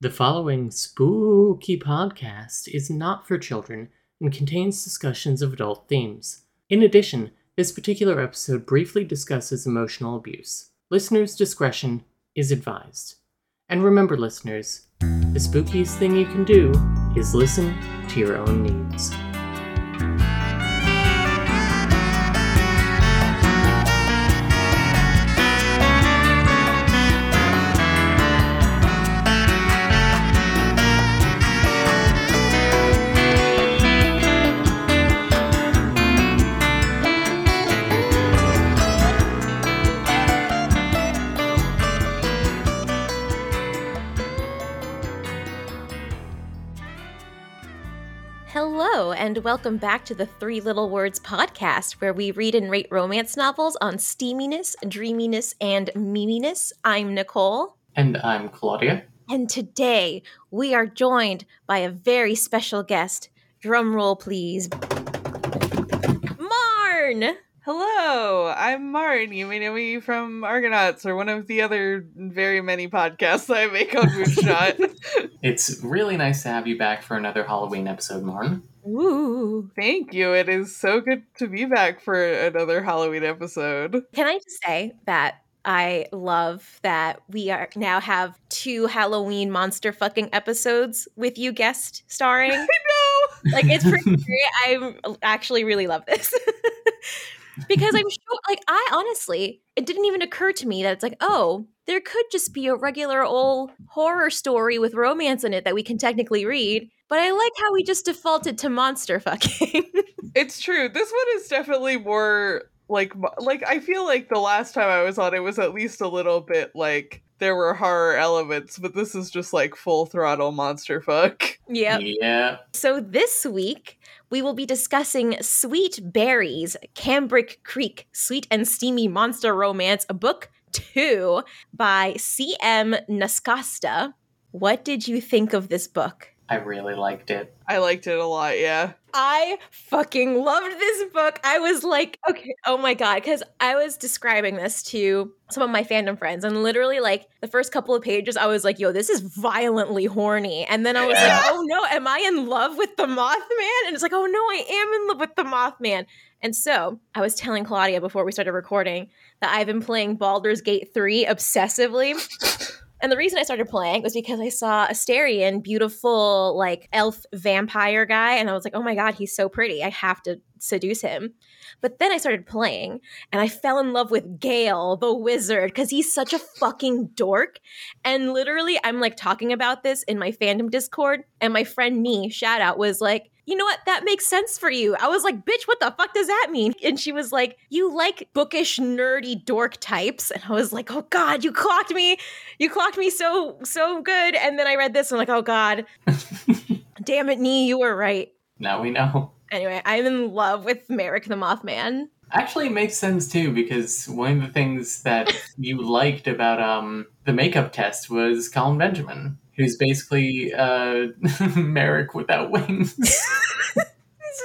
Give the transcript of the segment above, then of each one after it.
The following spooky podcast is not for children and contains discussions of adult themes. In addition, this particular episode briefly discusses emotional abuse. Listeners' discretion is advised. And remember, listeners, the spookiest thing you can do is listen to your own needs. And welcome back to the Three Little Words podcast, where we read and rate romance novels on steaminess, dreaminess, and meminess. I'm Nicole. And I'm Claudia. And today we are joined by a very special guest. Drum roll, please. Marn! Hello, I'm Marn. You may know me from Argonauts or one of the other very many podcasts I make on Moonshot. It's really nice to have you back for another Halloween episode, Marn. Ooh. Thank you. It is so good to be back for another Halloween episode. Can I just say that I love that we are now have two Halloween monster fucking episodes with you guest starring. I know. like it's pretty great. I actually really love this. Because I'm sure like I honestly it didn't even occur to me that it's like, oh, there could just be a regular old horror story with romance in it that we can technically read. But I like how we just defaulted to monster fucking. It's true. This one is definitely more like like I feel like the last time I was on it was at least a little bit like there were horror elements, but this is just like full throttle monster fuck. yep. Yeah. So this week, we will be discussing Sweet Berries, Cambric Creek, Sweet and Steamy Monster Romance, book two by C.M. Nascosta. What did you think of this book? I really liked it. I liked it a lot, yeah. I fucking loved this book. I was like, okay, oh my god, because I was describing this to some of my fandom friends, and literally, like, the first couple of pages, I was like, yo, this is violently horny. And then I was like, oh no, am I in love with the Mothman? And it's like, oh no, I am in love with the Mothman. And so I was telling Claudia before we started recording that I've been playing Baldur's Gate 3 obsessively. And the reason I started playing was because I saw Astarion, beautiful, like elf vampire guy, and I was like, oh my god, he's so pretty. I have to seduce him. But then I started playing and I fell in love with Gale, the wizard, because he's such a fucking dork. And literally, I'm like talking about this in my fandom Discord, and my friend me, shout out, was like, you know what? That makes sense for you. I was like, bitch, what the fuck does that mean? And she was like, you like bookish, nerdy dork types. And I was like, oh God, you clocked me. You clocked me so, so good. And then I read this and I'm like, oh God, damn it, Nee, you were right. now we know. Anyway, I'm in love with Merrick the Mothman. Actually, it makes sense too because one of the things that you liked about um the makeup test was Colin Benjamin, who's basically uh Merrick without wings.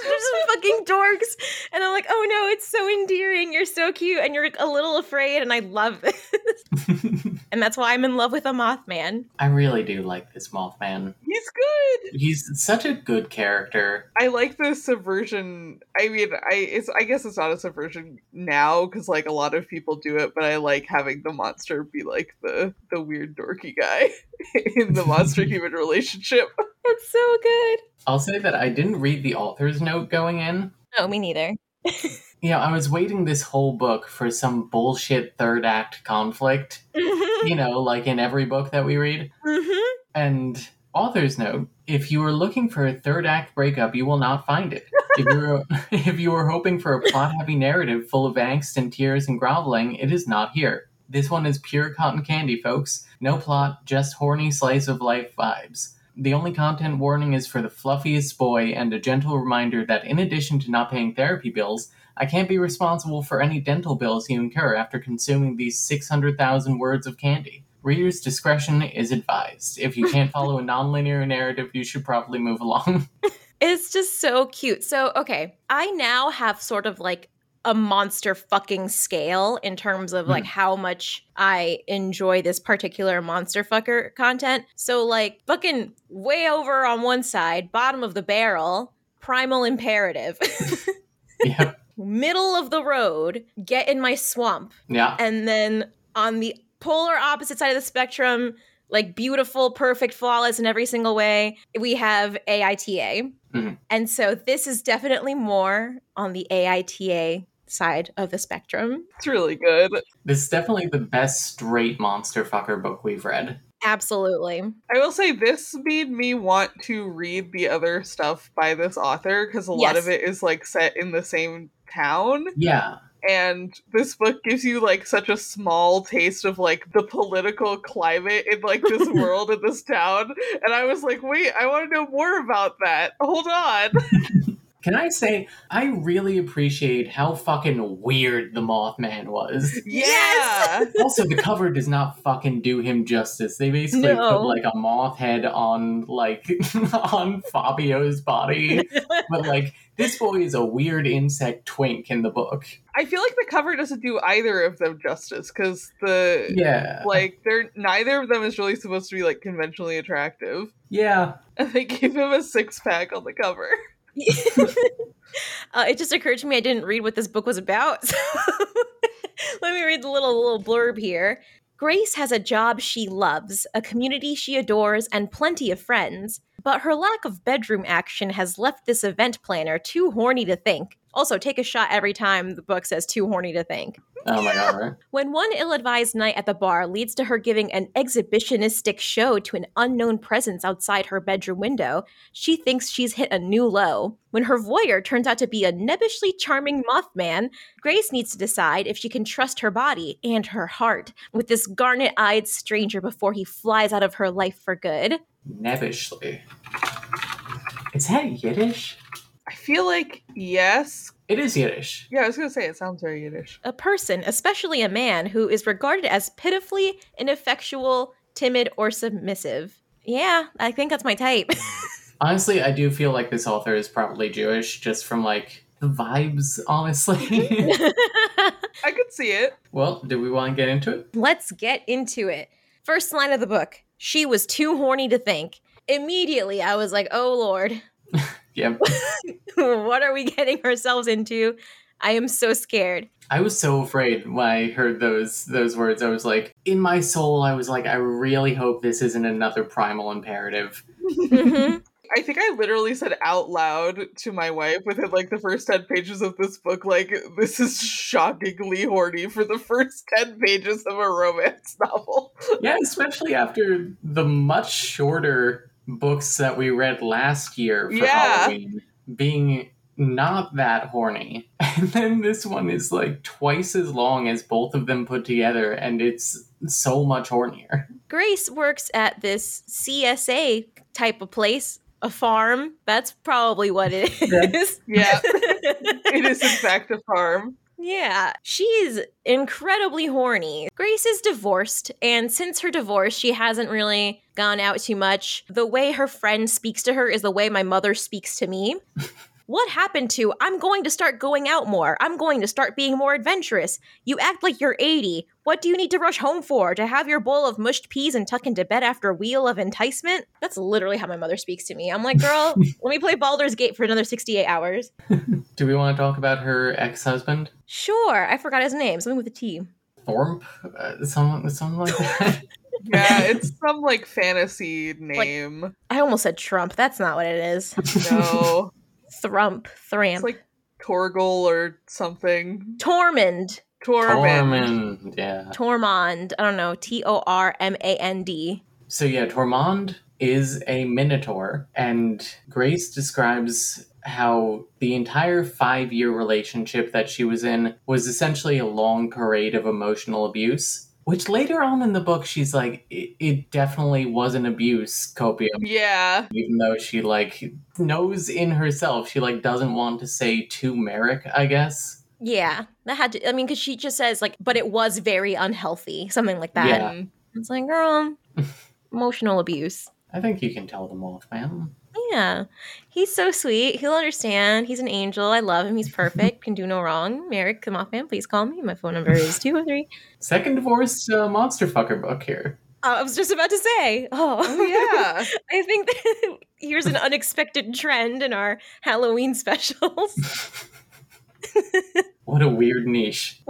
Just fucking dorks. And I'm like, oh no, it's so endearing. You're so cute. And you're a little afraid. And I love this. And that's why I'm in love with a Mothman. I really do like this Mothman. He's good. He's such a good character. I like the subversion. I mean, I it's I guess it's not a subversion now because like a lot of people do it, but I like having the monster be like the the weird dorky guy in the monster human relationship. It's so good. I'll say that I didn't read the author's note going in. No, me neither. You know, I was waiting this whole book for some bullshit third act conflict, mm-hmm. you know, like in every book that we read. Mm-hmm. And author's note, if you are looking for a third act breakup, you will not find it. If you're if you were hoping for a plot heavy narrative full of angst and tears and groveling, it is not here. This one is pure cotton candy, folks. No plot, just horny slice of life vibes. The only content warning is for the fluffiest boy and a gentle reminder that in addition to not paying therapy bills, I can't be responsible for any dental bills you incur after consuming these 600,000 words of candy. Reader's discretion is advised. If you can't follow a nonlinear narrative, you should probably move along. It's just so cute. So, okay, I now have sort of like a monster fucking scale in terms of like hmm. how much I enjoy this particular monster fucker content. So like fucking way over on one side, bottom of the barrel, primal imperative. Yep. Middle of the road, get in my swamp. Yeah. And then on the polar opposite side of the spectrum, like beautiful, perfect, flawless in every single way, we have AITA. Mhm. And so this is definitely more on the AITA side of the spectrum. It's really good. This is definitely the best straight monster fucker book we've read. Absolutely. I will say this made me want to read the other stuff by this author because a lot of it is like set in the same town. Yeah. and this book gives you like such a small taste of like the political climate in like this world in this town and i was like wait i want to know more about that hold on Can I say, I really appreciate how fucking weird the Mothman was. yeah also, the cover does not fucking do him justice. They basically No. put like a moth head on like on Fabio's body, but like this boy is a weird insect twink in the book. i feel like the cover doesn't do either of them justice because the Yeah, like they're neither of them is really supposed to be like conventionally attractive yeah. and they gave him a six-pack on the cover uh, it just occurred to me I didn't read what this book was about. So let me read the little little blurb here. Grace has a job she loves, a community she adores, and plenty of friends. But her lack of bedroom action has left this event planner too horny to think. Also, take a shot every time the book says too horny to think. Oh my god, right? When one ill advised night at the bar leads to her giving an exhibitionistic show to an unknown presence outside her bedroom window, she thinks she's hit a new low. When her voyeur turns out to be a nebbishly charming Mothman, Grace needs to decide if she can trust her body and her heart with this garnet eyed stranger before he flies out of her life for good. Nebbishly. Is that Yiddish? i feel like yes It is Yiddish. yeah i was gonna say it sounds very yiddish A person, especially a man, who is regarded as pitifully ineffectual, timid, or submissive. Yeah, I think that's my type. Honestly, I do feel like this author is probably Jewish, just from like the vibes. Honestly. i could see it well, do we want to get into it? Let's get into it. First line of the book She was too horny to think. Immediately, I was like, oh Lord, Yep. what are we getting ourselves into? I am so scared. I was so afraid when I heard those those words. I was like, in my soul, I was like, I really hope this isn't another primal imperative. Mhm. I think I literally said out loud to my wife within like the first 10 pages of this book, like, this is shockingly horny for the first 10 pages of a romance novel. Yeah, especially after the much shorter books that we read last year for Yeah. Halloween being not that horny. And then this one is like twice as long as both of them put together, and it's so much hornier. Grace works at this CSA type of place, a farm. That's probably what it is. Yeah, it is in fact a farm. Yeah, she's incredibly horny. Grace is divorced, and since her divorce, she hasn't really gone out too much. The way her friend speaks to her is the way my mother speaks to me. What happened to I'm going to start going out more? I'm going to start being more adventurous. You act like you're 80. What do you need to rush home for? To have your bowl of mushed peas and tuck into bed after a wheel of enticement? That's literally how my mother speaks to me. I'm like, girl, let me play Baldur's Gate for another 68 hours. Do we want to talk about her ex husband? Sure, I forgot his name. Something with a T. Thorpe? Uh, something, something like that? Yeah, it's some like fantasy name. I almost said Trump. That's not what it is. No, Thrump, Thramp, it's like Torgal or something. Tormand, Tormand. Tormand, yeah. Tormand. I don't know. T O R M A N D. So yeah, Tormand is a minotaur, and Grace describes how the entire five year relationship that she was in was essentially a long parade of emotional abuse. Which later on in the book, she's like, it, it definitely was an abuse, copium. Yeah, Even though she like knows in herself, she like doesn't want to say to Merrick, I guess. Yeah, that had to. I mean, because she just says like, but it was very unhealthy, something like that. Yeah. Mm. It's like, girl, emotional abuse. I think you can tell the Mothman. Yeah. He's so sweet. He'll understand. He's an angel. I love him. He's perfect. Can do no wrong. Merrick, the Mothman, please call me. My phone number is 203. Second divorced uh, monster fucker book here. Uh, I was just about to say. Oh, Oh yeah. I think that here's an unexpected trend in our Halloween specials. What a weird niche.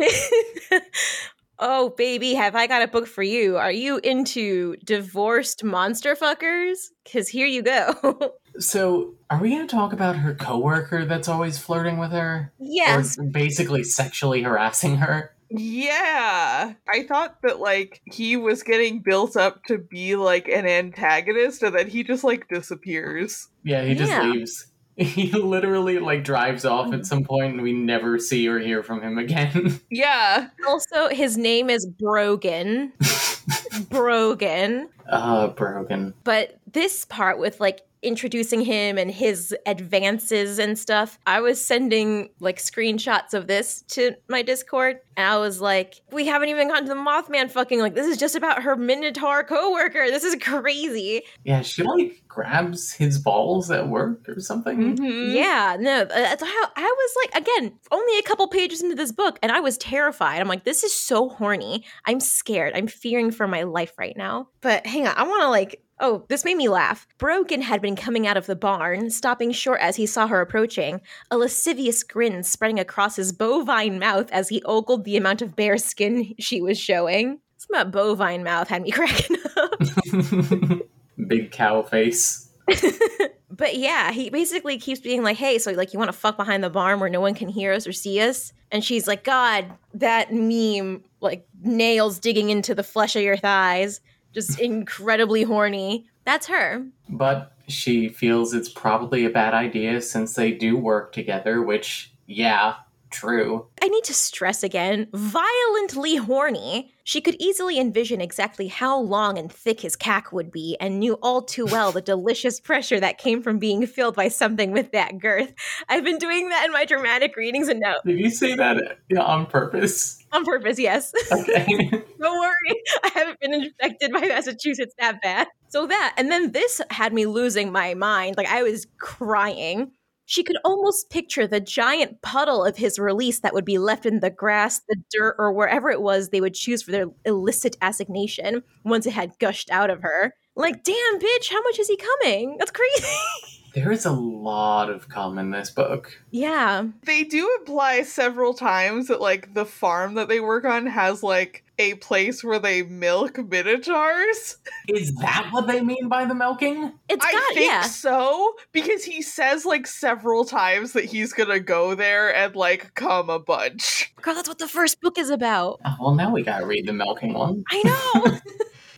Oh, baby, have I got a book for you? Are you into divorced monster fuckers? Because here you go. So, are we going to talk about her coworker that's always flirting with her? yes. Or basically sexually harassing her? Yeah. I thought that like he was getting built up to be like an antagonist and then he just like disappears. Yeah, he just Yeah. leaves. He literally like drives off at some point and we never see or hear from him again. Yeah. Also, his name is Brogan. Brogan. uh, broken. But this part with like introducing him and his advances and stuff, I was sending like screenshots of this to my Discord. And I was like, we haven't even gotten to the Mothman fucking. Like, this is just about her Minotaur coworker. This is crazy. Yeah, she like grabs his balls at work or something. Mhm. Yeah, no, that's how I was like, again, only a couple pages into this book, and I was terrified. I'm like, this is so horny. I'm scared. I'm fearing for my life right now. But hang on, I want to like, oh, this made me laugh. Brogan had been coming out of the barn, stopping short as he saw her approaching, a lascivious grin spreading across his bovine mouth as he ogled the amount of bare skin she was showing. Something about bovine mouth had me cracking up. Big cow face. but yeah, he basically keeps being like, "Hey, so like you want to fuck behind the barn where no one can hear us or see us?" And she's like, "God, that meme like nails digging into the flesh of your thighs, just incredibly horny." That's her. But she feels it's probably a bad idea since they do work together, which, yeah, true. I need to stress again, violently horny. She could easily envision exactly how long and thick his cack would be and knew all too well the delicious pressure that came from being filled by something with that girth. I've been doing that in my dramatic readings and notes. Did you say that on purpose? on purpose, yes. Okay. Don't worry, I haven't been infected by Massachusetts that bad. So that, and then this had me losing my mind. Like I was crying. She could almost picture the giant puddle of his release that would be left in the grass, the dirt, or wherever it was they would choose for their illicit assignation once it had gushed out of her. Like, damn, bitch, how much is he coming? That's crazy. there is a lot of cum in this book. yeah. They do imply several times that like the farm that they work on has like a place where they milk minotaurs. Is that what they mean by the milking? It's I got, think yeah. so because he says like several times that he's gonna go there and like come a bunch. Girl, that's what the first book is about. Oh, well, now we gotta read the milking one. I know.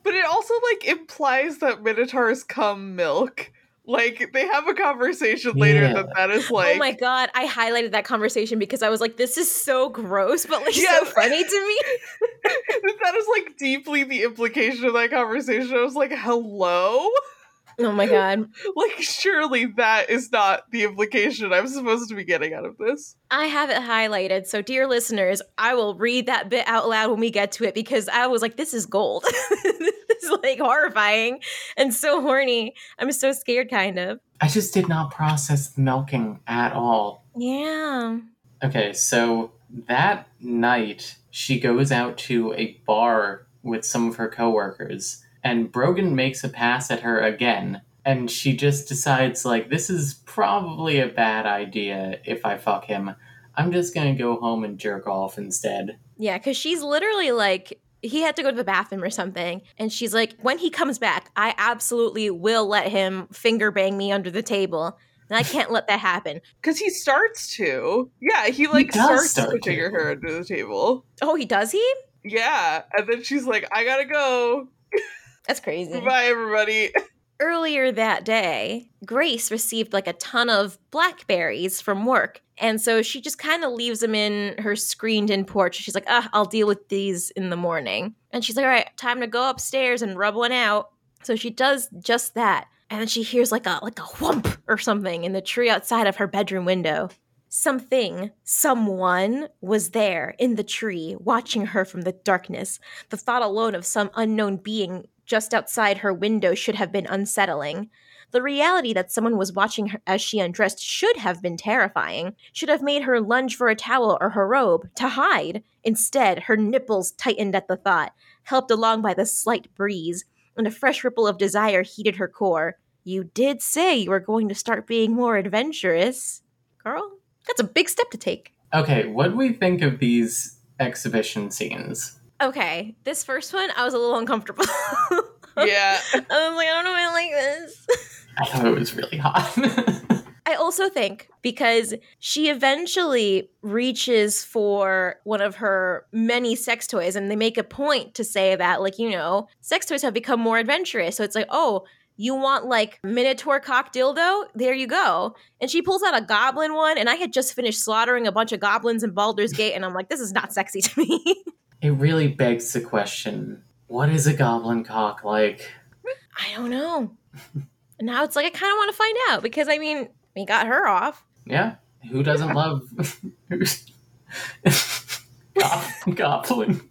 But it also like implies that minotaurs come milk. Like they have a conversation later Yeah. that that is like oh my god, I highlighted that conversation because I was like, this is so gross, but like so funny to me. that is like deeply the implication of that conversation. I was like, hello? Oh my god. Like, surely that is not the implication I'm supposed to be getting out of this. I have it highlighted. So, dear listeners, I will read that bit out loud when we get to it because I was like, this is gold. this is like horrifying and so horny. I'm so scared, kind of. I just did not process the milking at all. Yeah. Okay, so that night she goes out to a bar with some of her coworkers, and Brogan makes a pass at her again, and she just decides like this is probably a bad idea if I fuck him. I'm just gonna go home and jerk off instead. Yeah, because she's literally like, he had to go to the bathroom or something. And she's like, when he comes back, I absolutely will let him finger bang me under the table. And I can't let that happen. Because he starts to. Yeah, he like does starts start to to. figure her under the table. Oh, he does he? Yeah, and then she's like, I gotta go. That's crazy. Goodbye, everybody. earlier that day, Grace received like a ton of blackberries from work. And so she just kind of leaves them in her screened in porch. She's like, ah, I'll deal with these in the morning. And she's like, all right, time to go upstairs and rub one out. So she does just that. And then she hears like a like a whump or something in the tree outside of her bedroom window. Something, someone was there in the tree watching her from the darkness. The thought alone of some unknown being just outside her window should have been unsettling. The reality that someone was watching her as she undressed should have been terrifying, should have made her lunge for a towel or her robe to hide. Instead, her nipples tightened at the thought, helped along by the slight breeze, and a fresh ripple of desire heated her core. You did say you were going to start being more adventurous. Girl, that's a big step to take. Okay, what do we think of these exhibition scenes? Okay, this first one, I was a little uncomfortable. Yeah. I was like, I don't know if I like this. I thought it was really hot. I also think because she eventually reaches for one of her many sex toys, and they make a point to say that, like, you know, sex toys have become more adventurous. So it's like, oh, you want like minotaur cock dildo? There you go. And she pulls out a goblin one, and I had just finished slaughtering a bunch of goblins in Baldur's Gate, and I'm like, this is not sexy to me. it really begs the question what is a goblin cock like? I don't know. Now it's like I kind of want to find out because I mean, we got her off. Yeah. Who doesn't love goblin?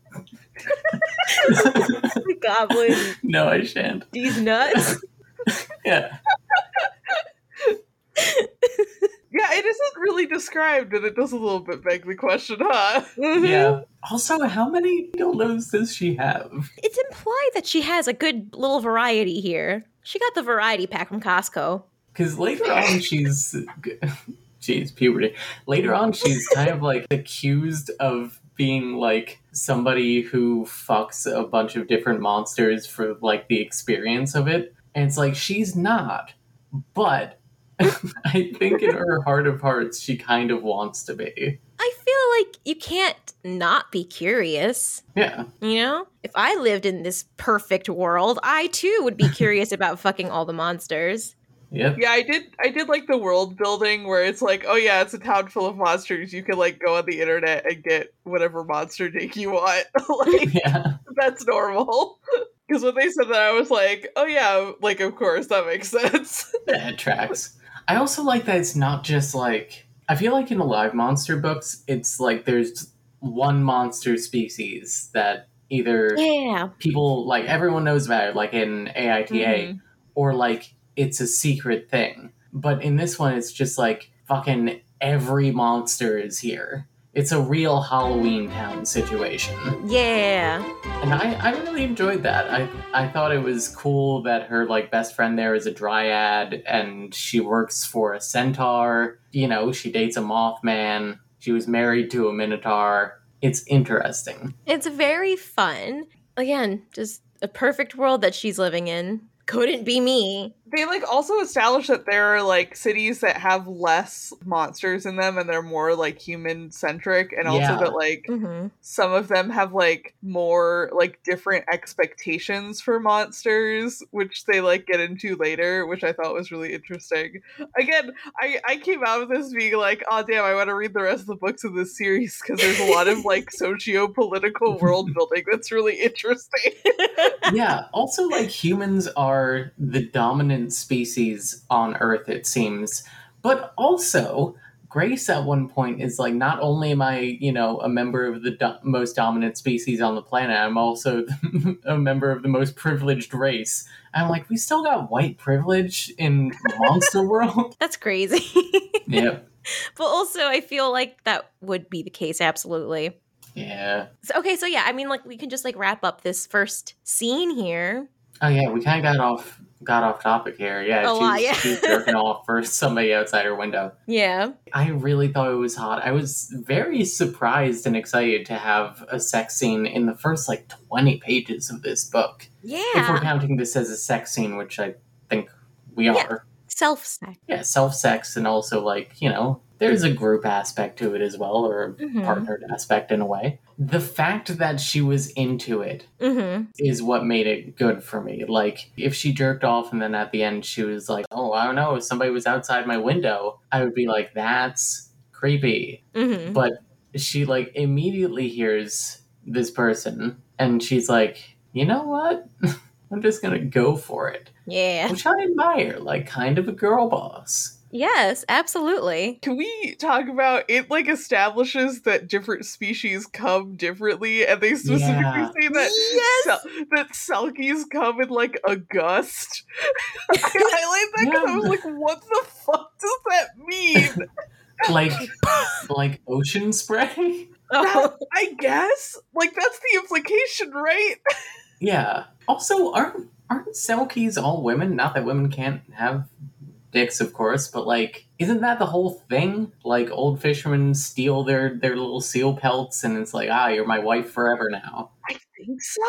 Goblin, no, I shan't. these nuts. Yeah. Yeah, it isn't really described, and it does a little bit beg the question, huh? Mhm. Yeah. Also, how many dildos does she have? It's implied that she has a good little variety here. She got the variety pack from Costco. Because later on, she's. Jeez, puberty. Later on, she's kind of like accused of being like somebody who fucks a bunch of different monsters for like the experience of it. And it's like, she's not. But I think in her heart of hearts, she kind of wants to be. I feel like you can't not be curious. Yeah. You know? If I lived in this perfect world, I too would be curious about fucking all the monsters. Yep. Yeah, I did. I did like the world building where it's like, oh yeah, it's a town full of monsters. You can like go on the internet and get whatever monster dick you want. like Yeah. that's normal. Because when they said that, I was like, oh yeah, like of course that makes sense. Yeah, it tracks. I also like that it's not just like I feel like in the live monster books, it's like there's one monster species that either Yeah. people like everyone knows about it, like in AITA, Mhm. or like it's a secret thing. But in this one, it's just like fucking every monster is here. It's a real Halloween town situation. Yeah. And I, I really enjoyed that. I I thought it was cool that her like best friend there is a dryad and she works for a centaur. You know, she dates a mothman. She was married to a minotaur. It's interesting. It's very fun. Again, just a perfect world that she's living in. Couldn't be me. They like also establish that there are like cities that have less monsters in them and they're more like human centric, and also Yeah. that like hmm some of them have like more like different expectations for monsters which they like get into later which i thought was really interesting. Again i i came out of this being like oh damn i want to read the rest of the books of this series because there's a lot of like socio-political world building that's really interesting. Yeah, also like humans are the dominant species on Earth, it seems. But also, Grace at one point is like, not only am I, you know, a member of the do- most dominant species on the planet, I'm also a member of the most privileged race. I'm like, we still got white privilege in Monster World? That's crazy. yep. but also, I feel like that would be the case, absolutely. Yeah. So, okay, so yeah, I mean, like, we can just like wrap up this first scene here. Oh yeah, we kind of got off got off topic here. Yeah, A she's, lot, yeah. she's jerking off for somebody outside her window. Yeah. I really thought it was hot. I was very surprised and excited to have a sex scene in the first like 20 pages of this book. Yeah. If we're counting this as a sex scene, which I think we Yeah. are. Self sex. Yeah, self sex and also like, you know, there's a group aspect to it as well, or a Mhm. partnered aspect in a way. The fact that she was into it Mm-hmm. is what made it good for me. Like, if she jerked off and then at the end she was like, oh, I don't know, if somebody was outside my window, I would be like, that's creepy. Mm-hmm. But she, like, immediately hears this person and she's like, you know what? I'm just gonna go for it. Yeah. Which I admire, like, kind of a girl boss. Yes, absolutely. Can we talk about it? Like establishes that different species come differently, and they specifically Yeah. say that Yes! Sel- that Selkies come in like a gust. I highlight that because I was like, "What the fuck does that mean?" Like like ocean spray? Oh, I guess like that's the implication, right? Yeah. Also, aren't aren't Selkies all women? Not that women can't have dicks, of course, but like, isn't that the whole thing? Like, old fishermen steal their their little seal pelts, and it's like, ah, you're my wife forever now. I think so.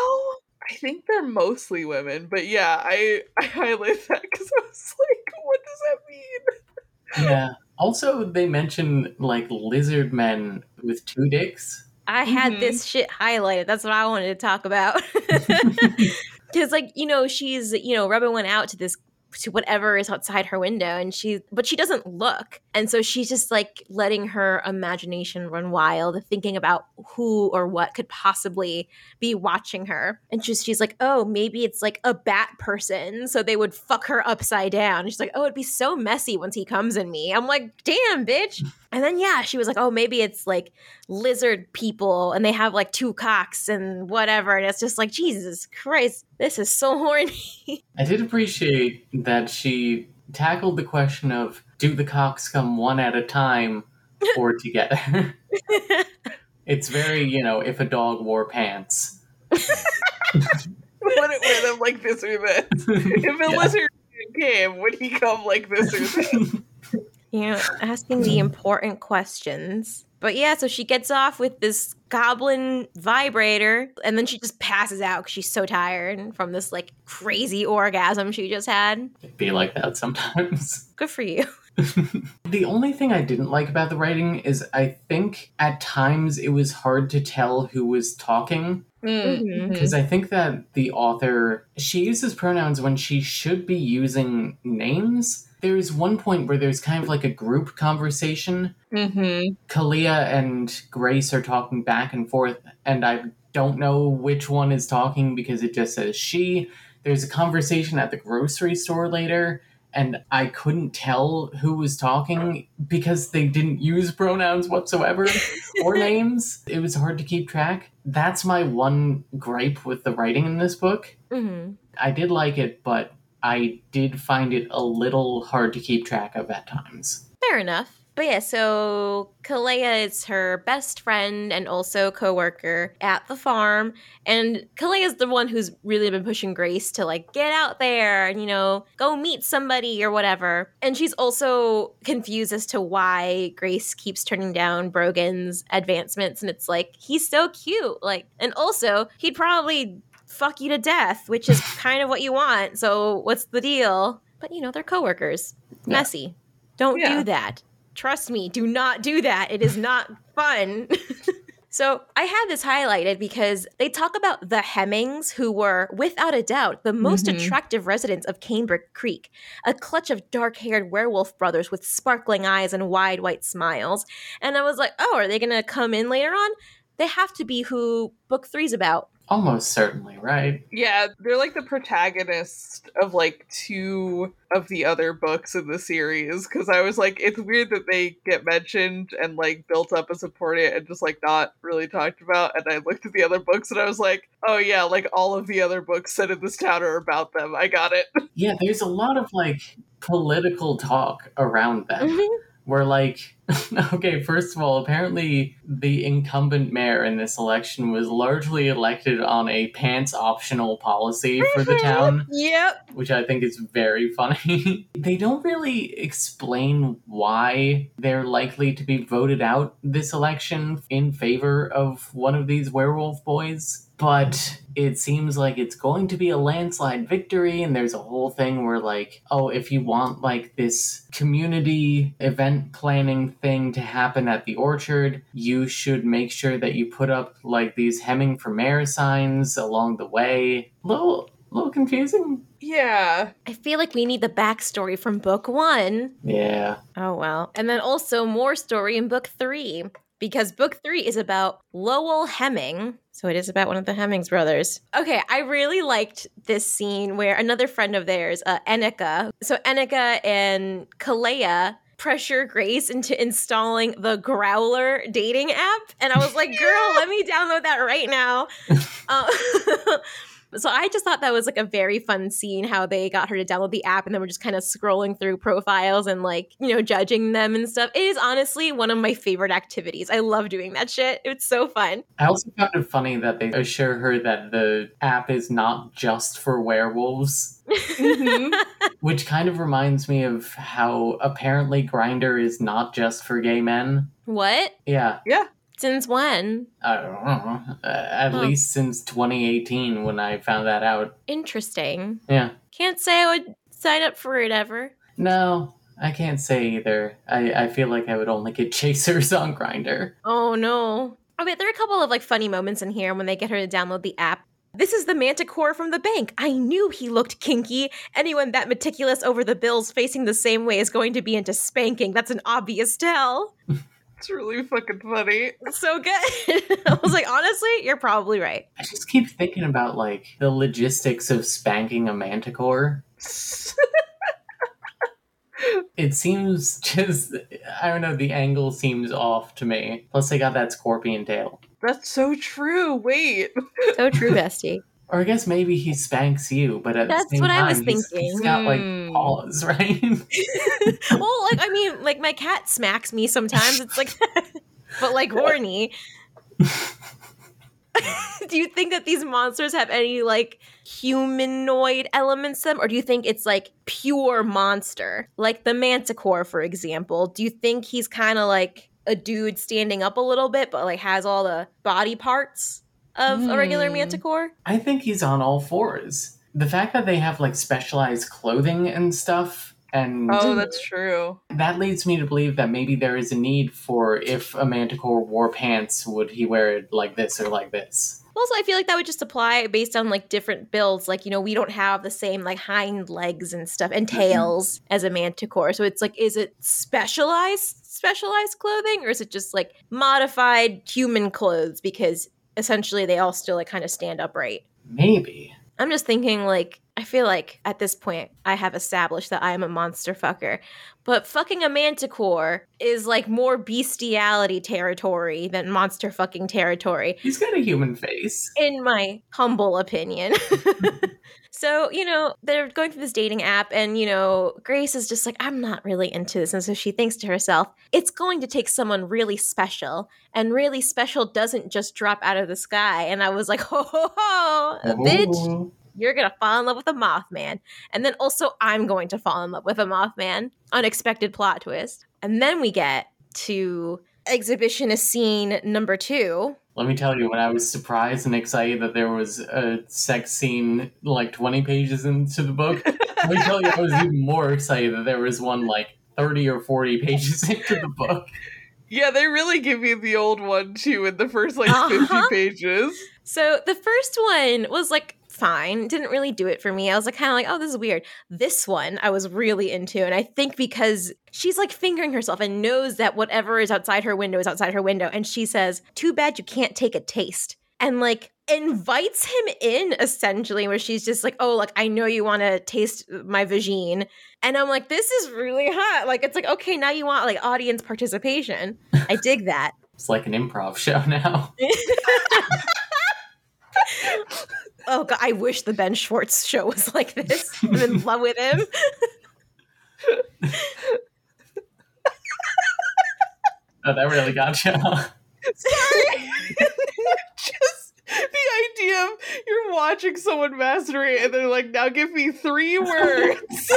I think they're mostly women, but yeah, I I highlight that because I was like, "What does that mean?" Yeah. Also, they mention like lizard men with two dicks. I had Mhm. this shit highlighted. That's what I wanted to talk about. Because, like, you know, she's, you know, rubbing one out to this, to whatever is outside her window, and she, but she doesn't look. And so she's just like letting her imagination run wild, thinking about who or what could possibly be watching her. And she's, she's like, oh, maybe it's like a bat person. So they would fuck her upside down. And she's like, oh, it'd be so messy once he comes in me. I'm like, damn, bitch. And then, yeah, she was like, oh, maybe it's like lizard people and they have like two cocks and whatever. And it's just like, Jesus Christ, this is so horny. I did appreciate that she tackled the question of do the cocks come one at a time or together? it's very, you know, if a dog wore pants. Would it wear them like this or this? If a Yeah. lizard came, would he come like this or this? You know, asking the important questions. But yeah, so she gets off with this goblin vibrator and then she just passes out because she's so tired from this like crazy orgasm she just had. It'd be like that sometimes. Good for you. the only thing I didn't like about the writing is I think at times it was hard to tell who was talking. Mhm. Because I think that the author she uses pronouns when she should be using names. There's one point where there's kind of like a group conversation. Mm-hmm. Kalia and Grace are talking back and forth, and I don't know which one is talking because it just says she. There's a conversation at the grocery store later, and I couldn't tell who was talking because they didn't use pronouns whatsoever or names. It was hard to keep track. That's my one gripe with the writing in this book. hmm I did like it, but I did find it a little hard to keep track of at times. Fair enough. But yeah, so Kalea is her best friend and also coworker at the farm. And Kalea is the one who's really been pushing Grace to like get out there and, you know, go meet somebody or whatever. And she's also confused as to why Grace keeps turning down Brogan's advancements. And it's like, he's so cute. Like, and also, he'd probably fuck you to death, which is kind of what you want. So what's the deal? But, you know, they're coworkers. Yeah. Messy. Don't Yeah. do that. Trust me, do not do that. It is not fun. so, I had this highlighted because they talk about the Hemmings, who were, without a doubt, the most Mhm. attractive residents of Cambric Creek, a clutch of dark haired werewolf brothers with sparkling eyes and wide white smiles. And I was like, oh, are they going to come in later on? They have to be who book three's about. Almost certainly, right? Yeah, they're like the protagonist of like two of the other books in the series. Because I was like, it's weird that they get mentioned and like built up as important and just like not really talked about. And I looked at the other books and I was like, oh yeah, like all of the other books set in this town are about them. I got it. Yeah, there's a lot of like political talk around them. Mm-hmm. Where like, okay, first of all, apparently the incumbent mayor in this election was largely elected on a pants optional policy for the mm-hmm. town, Yep. which I think is very funny. they don't really explain why they're likely to be voted out this election in favor of one of these werewolf boys. But it seems like it's going to be a landslide victory, and there's a whole thing where, like, oh, if you want, like, this community event planning thing to happen at the orchard, you should make sure that you put up, like, these Hemming for Mayor signs along the way. Little, little confusing. Yeah. I feel like we need the backstory from book one. Yeah. Oh, well. And then also more story in book three. because book three is about Lowell Hemming. So it is about one of the Hemmings brothers. Okay, I really liked this scene where another friend of theirs, uh, Enika, so Enika and Kalea pressure Grace into installing the Growler dating app. And I was like, girl, let me download that right now. Uh, so I just thought that was like a very fun scene how they got her to download the app and then we're just kind of scrolling through profiles and like, you know, judging them and stuff. It is honestly one of my favorite activities. I love doing that shit. It's so fun. I also found it funny that they assure her that the app is not just for werewolves. Mhm. Which kind of reminds me of how apparently Grindr is not just for gay men. what? Yeah. Yeah, Since when? I don't know. Uh, at Huh. least since 2018 when I found that out. Interesting. Yeah. Can't say I would sign up for it ever. No, I can't say either. I, I feel like I would only get chasers on Grindr. Oh no. I mean, there are a couple of like funny moments in here when they get her to download the app. This is the manticore from the bank. I knew he looked kinky. Anyone that meticulous over the bills facing the same way is going to be into spanking. That's an obvious tell. It's really fucking funny. It's so good. I was like, honestly, you're probably right. I just keep thinking about like the logistics of spanking a manticore. It seems just I don't know, the angle seems off to me. Plus they got that scorpion tail. That's so true. Wait. So true, bestie. Or I guess maybe he spanks you, but at That's the same what I time, was he's- thinking. he's got like Hmm. paws, right? well, like I mean, like my cat smacks me sometimes. It's like, but like horny. do you think that these monsters have any like humanoid elements to them, or do you think it's like pure monster, like the Manticore, for example? Do you think he's kind of like a dude standing up a little bit, but like has all the body parts of a regular Hmm. Manticore? I think he's on all fours. The fact that they have like specialized clothing and stuff, and Oh, that's true. that leads me to believe that maybe there is a need for if a manticore wore pants, would he wear it like this or like this? Also, I feel like that would just apply based on like different builds. Like, you know, we don't have the same like hind legs and stuff and tails as a manticore. So it's like, is it specialized specialized clothing or is it just like modified human clothes because essentially they all still like kind of stand upright? Maybe. I'm just thinking like I feel like at this point I have established that I am a monster fucker. But fucking a manticore is like more bestiality territory than monster fucking territory He's got a human face. in my humble opinion. so, you know, they're going through this dating app, and, you know, Grace is just like, I'm not really into this. And so she thinks to herself, it's going to take someone really special. And really special doesn't just drop out of the sky. And I was like, ho, ho, ho, oh. bitch, Oh. You're going to fall in love with a Mothman. And then also, I'm going to fall in love with a Mothman. Unexpected plot twist. And then we get to exhibitionist scene number two. Let me tell you, when I was surprised and excited that there was a sex scene like 20 pages into the book, let me tell you, I was even more excited that there was one like 30 or 40 pages into the book. Yeah, they really give you the old one too in the first like Uh-huh. 50 pages. So the first one was like fine, didn't really do it for me. I was like kind of like, oh, this is weird. This one I was really into, and I think because she's like fingering herself and knows that whatever is outside her window is outside her window, and she says, "Too bad you can't take a taste," and like invites him in essentially, where she's just like, oh, like I know you want to taste my vagine, and I'm like, this is really hot. Like it's like okay, now you want like audience participation. I dig that. It's like an improv show now. Oh god, I wish the Ben Schwartz show was like this. I'm in love with him. Oh, that really got you. Sorry. Just the idea of you're watching someone masturbate and they're like, now give me three words.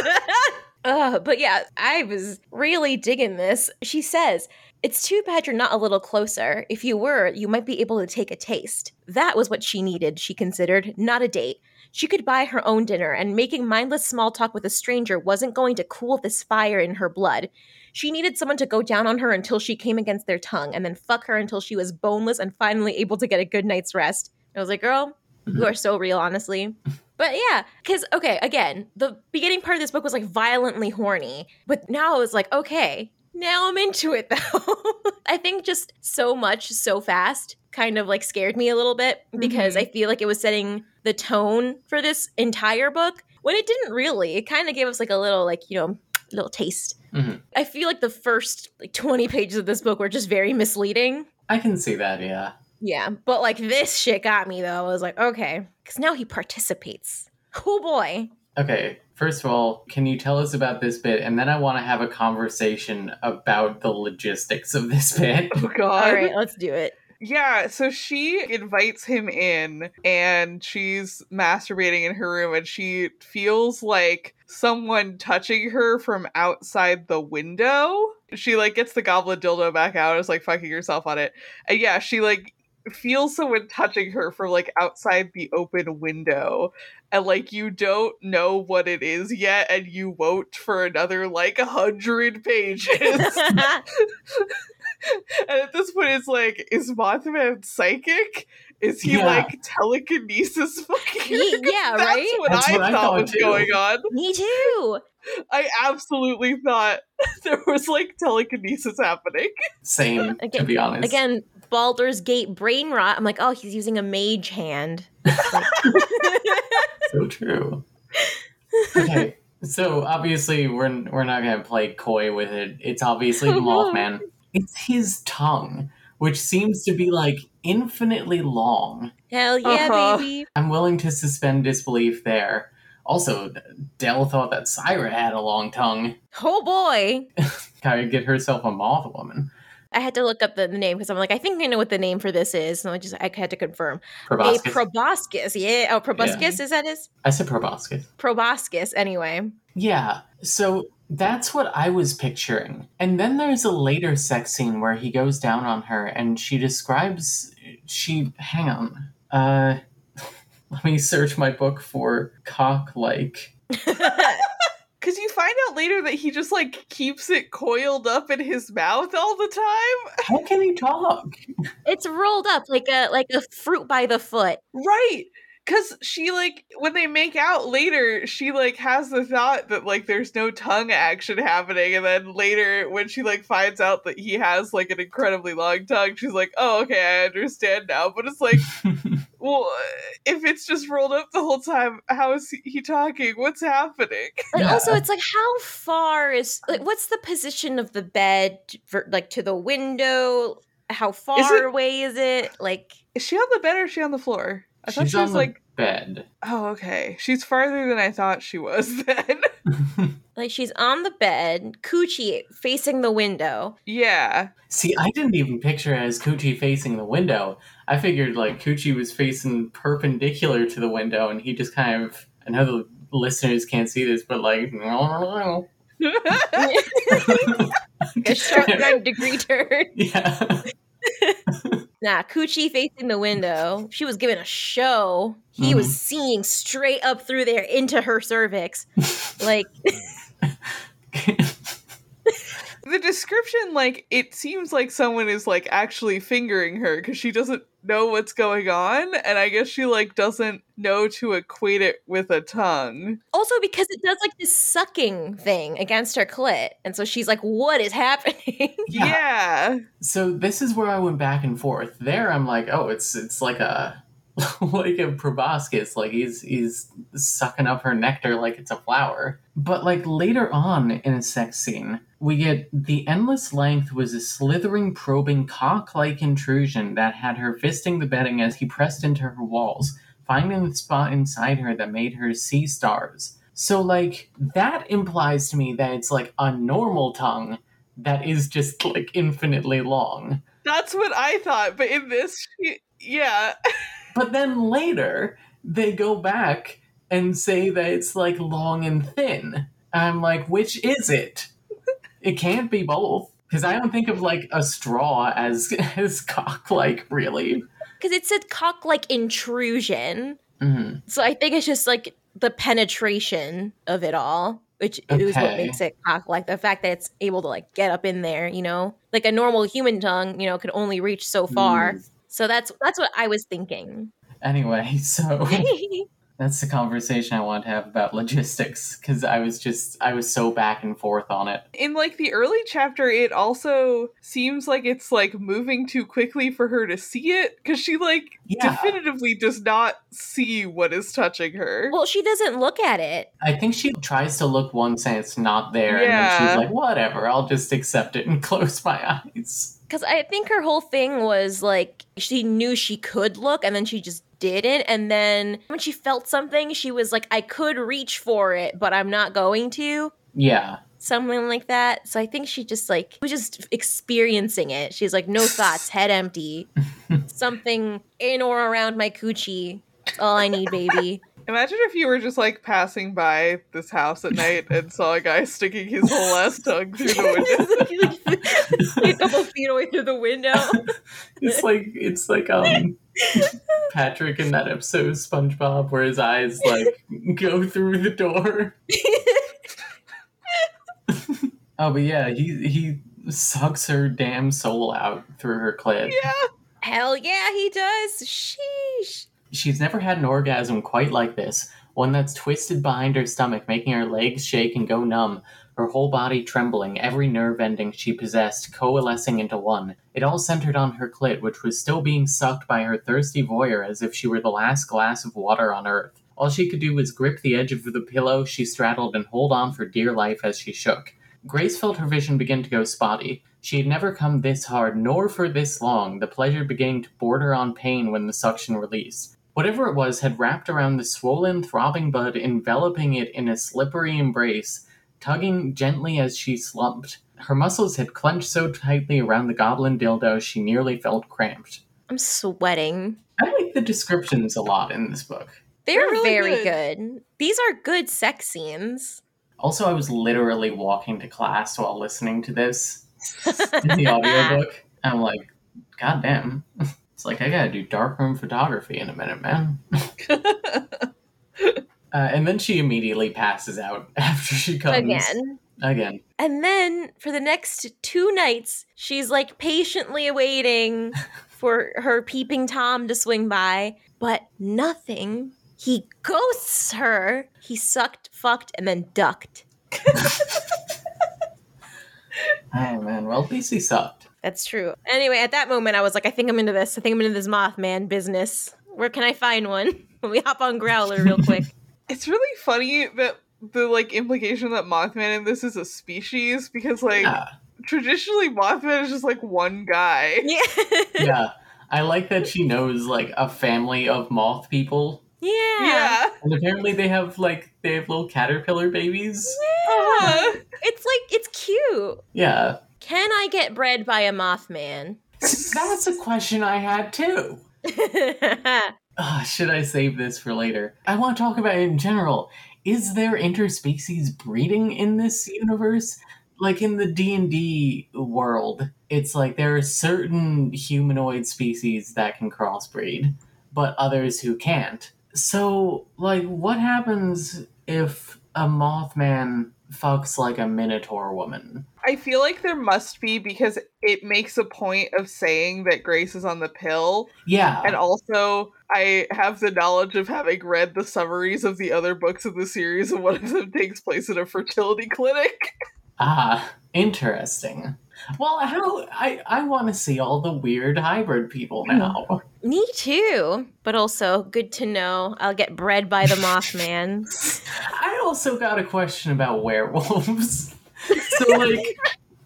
uh, but yeah, I was really digging this. She says, It's too bad you're not a little closer. If you were, you might be able to take a taste. That was what she needed, she considered, not a date. She could buy her own dinner, and making mindless small talk with a stranger wasn't going to cool this fire in her blood. She needed someone to go down on her until she came against their tongue, and then fuck her until she was boneless and finally able to get a good night's rest. I was like, girl, you are mm-hmm. so real, honestly. But yeah, because, okay, again, the beginning part of this book was like violently horny. But now I was like, okay, Now I'm into it though. I think just so much so fast kind of like scared me a little bit because Mhm. I feel like it was setting the tone for this entire book when it didn't really. It kind of gave us like a little like, you know, little taste. Mhm. I feel like the first like 20 pages of this book were just very misleading. I can see that, yeah. Yeah, but like this shit got me though. I was like, okay, cuz now he participates. Oh boy. Okay, first of all, can you tell us about this bit? And then I want to have a conversation about the logistics of this bit. Oh god. All right, let's do it. Yeah, so she invites him in and she's masturbating in her room and she feels like someone touching her from outside the window. She like gets the goblin dildo back out and is like fucking herself on it. And yeah, she like feels someone touching her from like outside the open window. And like you don't know what it is yet, and you won't for another like a hundred pages. and at this point, it's like, is Mothman psychic? Is he Yeah. like telekinesis fucking? Ye- yeah, That's right? what That's I what I thought thought was too. going on. Me too. I absolutely thought there was like telekinesis happening. Same, to Again- be honest. Again, Baldur's Gate brain rot. I'm like, oh, he's using a mage hand. So true. Okay, so obviously we're we're not gonna play coy with it. It's obviously the Mothman. It's his tongue, which seems to be like infinitely long. Hell yeah, Uh-huh. baby. I'm willing to suspend disbelief there. Also, Dell thought that Syra had a long tongue. Oh boy. Gotta get herself a moth woman. I had to look up the, the name because I'm like, I think I know what the name for this is. And I just I had to confirm. Proboscis. A proboscis. Yeah. Oh, proboscis is that his? I said proboscis. Proboscis, anyway. Yeah, so that's what I was picturing. And then there's a later sex scene where he goes down on her and she describes she hang on. Uh let me search my book for cock like. Because you find out later that he just like keeps it coiled up in his mouth all the time. How can he talk? it's rolled up like a like a fruit by the foot. Right. Cause she like when they make out later, she like has the thought that like there's no tongue action happening, and then later when she like finds out that he has like an incredibly long tongue, she's like, "Oh, okay, I understand now." But it's like, well, if it's just rolled up the whole time, how is he, he talking? What's happening? But Yeah. also, it's like, how far is like, what's the position of the bed, for, like to the window? How far it- away is it? Like, Is she on the bed or is she on the floor? I thought She's she on was the like, bed. oh, okay, she's farther than I thought she was. Then, like she's on the bed, coochie facing the window. yeah, See, I didn't even picture it as Coochie facing the window. I figured like Coochie was facing perpendicular to the window and he just kind of I know the listeners can't see this, but like A shotgun degree turn. Yeah. Nah, coochie facing the window. She was giving a show. He was mm-hmm. seeing straight up through there into her cervix. Like, the description like it seems like someone is like actually fingering her because she doesn't know what's going on and i guess she like doesn't know to equate it with a tongue also because it does like this sucking thing against her clit. And so she's like, what is happening? Yeah. yeah, So this is where I went back and forth. There, I'm like, oh, it's it's like a like a proboscis, like he's he's sucking up her nectar like it's a flower. But like later on in a sex scene, we get the endless length was a slithering, probing, cock-like intrusion that had her fisting the bedding as he pressed into her walls, finding the spot inside her that made her see stars. So like that implies to me that it's like a normal tongue that is just like infinitely long. that's what i thought but in this she, yeah But then later they go back and say that it's like long and thin. I'm like, which is it? It can't be both. Because I don't think of like a straw as as cock like really. Because it said cock like intrusion. Mhm. So I think it's just like the penetration of it all, which is what makes it cock like the fact that it's able to like get up in there, you know? Like a normal human tongue, you know, could only reach so far. Mm. So that's that's what I was thinking. Anyway, so That's the conversation I want to have about logistics because I was just I was so back and forth on it. In like the early chapter, it also seems like it's like moving too quickly for her to see it because she like Yeah. definitively does not see what is touching her. Well, she doesn't look at it. I think she tries to look once and it's not there, and then she's like, "Whatever, I'll just accept it and close my eyes." Because I think her whole thing was like she knew she could look and then she just didn't. And then when she felt something, she was like, I could reach for it, but I'm not going to. Yeah, Something like that. So I think she just like was just experiencing it. She's like, no thoughts, head empty. Something in or around my coochie. All I need, baby. Imagine if you were just like passing by this house at night and saw a guy sticking his whole ass tongue through the window. a couple feet away through the window. it's like it's like um Patrick in that episode of SpongeBob where his eyes like go through the door. oh, but yeah, he he sucks her damn soul out through her clit. yeah. Hell yeah, he does. Sheesh. She's never had an orgasm quite like this. One that's twisted behind her stomach, making her legs shake and go numb, her whole body trembling, every nerve ending she possessed coalescing into one. It all centered on her clit, which was still being sucked by her thirsty voyeur as if she were the last glass of water on earth. All she could do was grip the edge of the pillow she straddled and hold on for dear life as she shook. Grace felt her vision begin to go spotty. She had never come this hard, nor for this long, the pleasure beginning to border on pain when the suction released. Whatever it was had wrapped around the swollen, throbbing bud, enveloping it in a slippery embrace, tugging gently as she slumped. Her muscles had clenched so tightly around the goblin dildo she nearly felt cramped. I'm sweating. I like the descriptions a lot in this book. They're, They're really very good. good. These are good sex scenes. Also, I was literally walking to class while listening to this in the audiobook. I'm like, God damn. It's like, I gotta do darkroom photography in a minute, man. Uh, and then she immediately passes out after she comes. Again. Again. And then for the next two nights, she's like patiently awaiting for her peeping Tom to swing by, but nothing. He ghosts her. He sucked, fucked, and then ducked. Oh man, well, at least he sucked. That's true. Anyway, at that moment, I was like, I think I'm into this. I think I'm into this Mothman business. Where can I find one? Let me hop on Growler real quick. It's really funny that the like implication that Mothman in this is a species because like Yeah. traditionally Mothman is just like one guy. yeah. yeah. I like that she knows like a family of moth people. yeah. Yeah. And apparently they have like they have little caterpillar babies. Uh-huh. It's like, it's cute. Yeah. Can I get bred by a Mothman? That's a question I had too. Ah, should I save this for later? I want to talk about it in general. Is there interspecies breeding in this universe? Like in the D&D world, it's like there are certain humanoid species that can crossbreed, but others who can't. So, like what happens if a Mothman fucks like a minotaur woman? I feel like there must be because it makes a point of saying that Grace is on the pill. Yeah. And also, I have the knowledge of having read the summaries of the other books in the series, and one of them takes place in a fertility clinic. Ah, interesting. Well, how I I want to see all the weird hybrid people mm. now. Me too. But also, good to know I'll get bred by the Mothman. I also got a question about werewolves. so, like,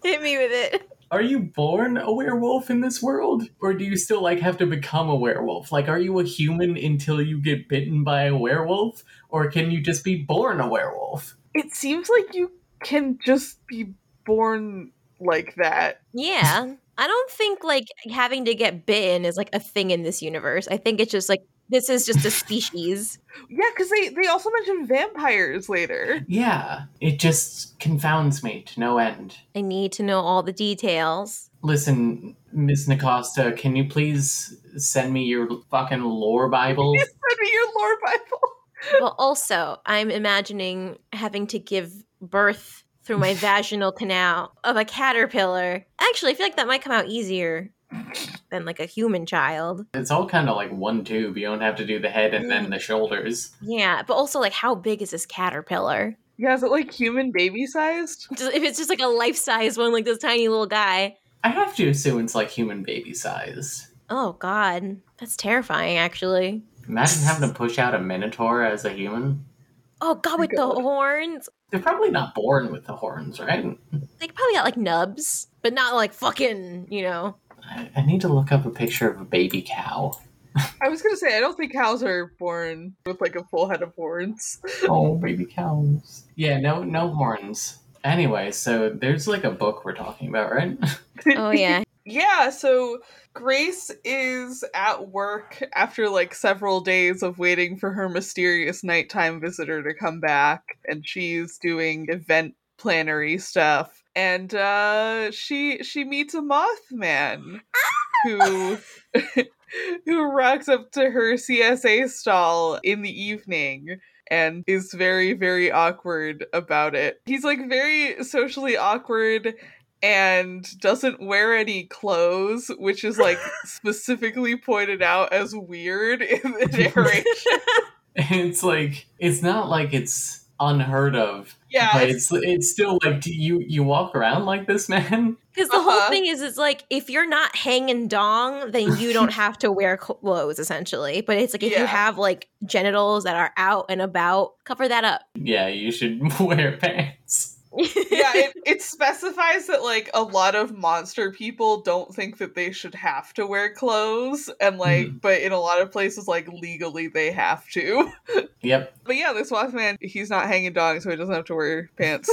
Hit me with it. are you born a werewolf in this world, or do you still like have to become a werewolf? Like, are you a human until you get bitten by a werewolf, or can you just be born a werewolf? It seems like you can just be born like that. Yeah. I don't think like having to get bitten is like a thing in this universe. I think it's just like this is just a species. Yeah, because they, they also mention vampires later. Yeah, it just confounds me to no end. I need to know all the details. Listen, Miss Nascosta, can you please send me your fucking lore Bible? Send me your lore Bible. But also, I'm imagining having to give birth through my vaginal canal of a caterpillar. Actually, I feel like that might come out easier than like a human child. It's all kind of like one tube. You don't have to do the head and then the mm. shoulders. Yeah, but also like how big is this caterpillar? Yeah, is it like human baby sized? If it's just like a life size one, like this tiny little guy. I have to assume it's like human baby size. Oh God, that's terrifying. Actually. Imagine having to push out a minotaur as a human. Oh God, with God. the horns. They're probably not born with the horns, right? They probably got like nubs, but not like fucking, you know. I, I need to look up a picture of a baby cow. I was gonna say I don't think cows are born with like a full head of horns. Oh, baby cows. Yeah, no, no horns. Anyway, so there's like a book we're talking about, right? Oh yeah. Yeah, so Grace is at work after like several days of waiting for her mysterious nighttime visitor to come back, and she's doing event plannery stuff. And uh she she meets a Mothman who who rocks up to her CSA stall in the evening and is very very awkward about it. He's like very socially awkward and doesn't wear any clothes, which is like specifically pointed out as weird in the narration. it's like it's not like it's unheard of, Yeah, but it's- it's it's still like do you you walk around like this, man. Because the whole Uh-huh. thing is, it's like if you're not hanging dong, then you don't have to wear clothes, essentially. But it's like if Yeah. you have like genitals that are out and about, cover that up. Yeah, you should wear pants. Yeah, it, it specifies that like a lot of monster people don't think that they should have to wear clothes, and like, mm-hmm. but in a lot of places, like legally they have to. Yep. But yeah, this Mothman, he's not hanging dong, so he doesn't have to wear pants.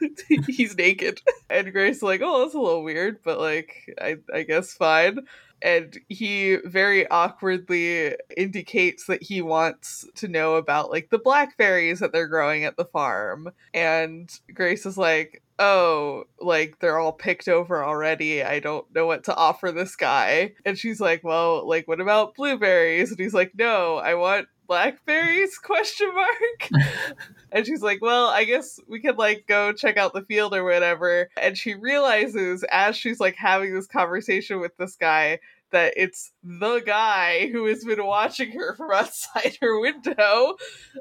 he's naked. And Grace like, oh, that's a little weird, but like, I, I guess fine. And he very awkwardly indicates that he wants to know about like the blackberries that they're growing at the farm. And Grace is like, oh, like they're all picked over already. I don't know what to offer this guy. And she's like, well, like, what about blueberries? And he's like, no, I want blackberries question mark and she's like well i guess we could like go check out the field or whatever and she realizes as she's like having this conversation with this guy that it's the guy who has been watching her from outside her window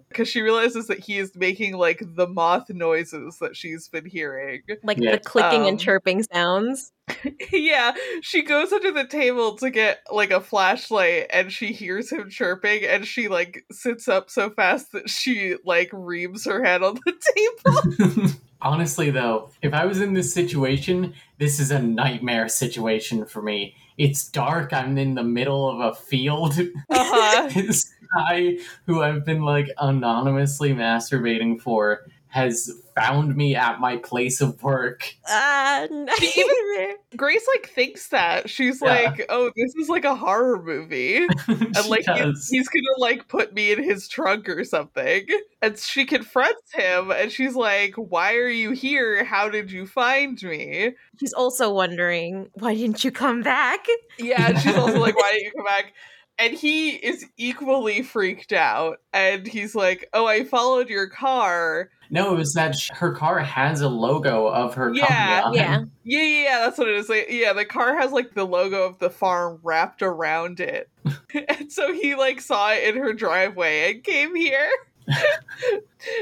because she realizes that he is making like the moth noises that she's been hearing like Yeah. the clicking Um, and chirping sounds. yeah, she goes under the table to get like a flashlight and she hears him chirping and she like sits up so fast that she like reams her head on the table. Honestly, though, if I was in this situation, this is a nightmare situation for me. It's dark. I'm in the middle of a field. Uh-huh. this guy who I've been like anonymously masturbating for has found me at my place of work. Ah, nightmare. Grace like thinks that. She's Yeah. like, "Oh, this is like a horror movie." And like he's, does. he's gonna like put me in his trunk or something. And she confronts him and she's like, Why are you here? How did you find me? She's also wondering why didn't you come back? Yeah, and she's also like, Why didn't you come back? And he is equally freaked out. And he's like, Oh, I followed your car. No, it was that sh- her car has a logo of her Yeah, company Yeah. Yeah, yeah, yeah, that's what it is. Like, yeah, the car has like the logo of the farm wrapped around it. and so he like saw it in her driveway and came here.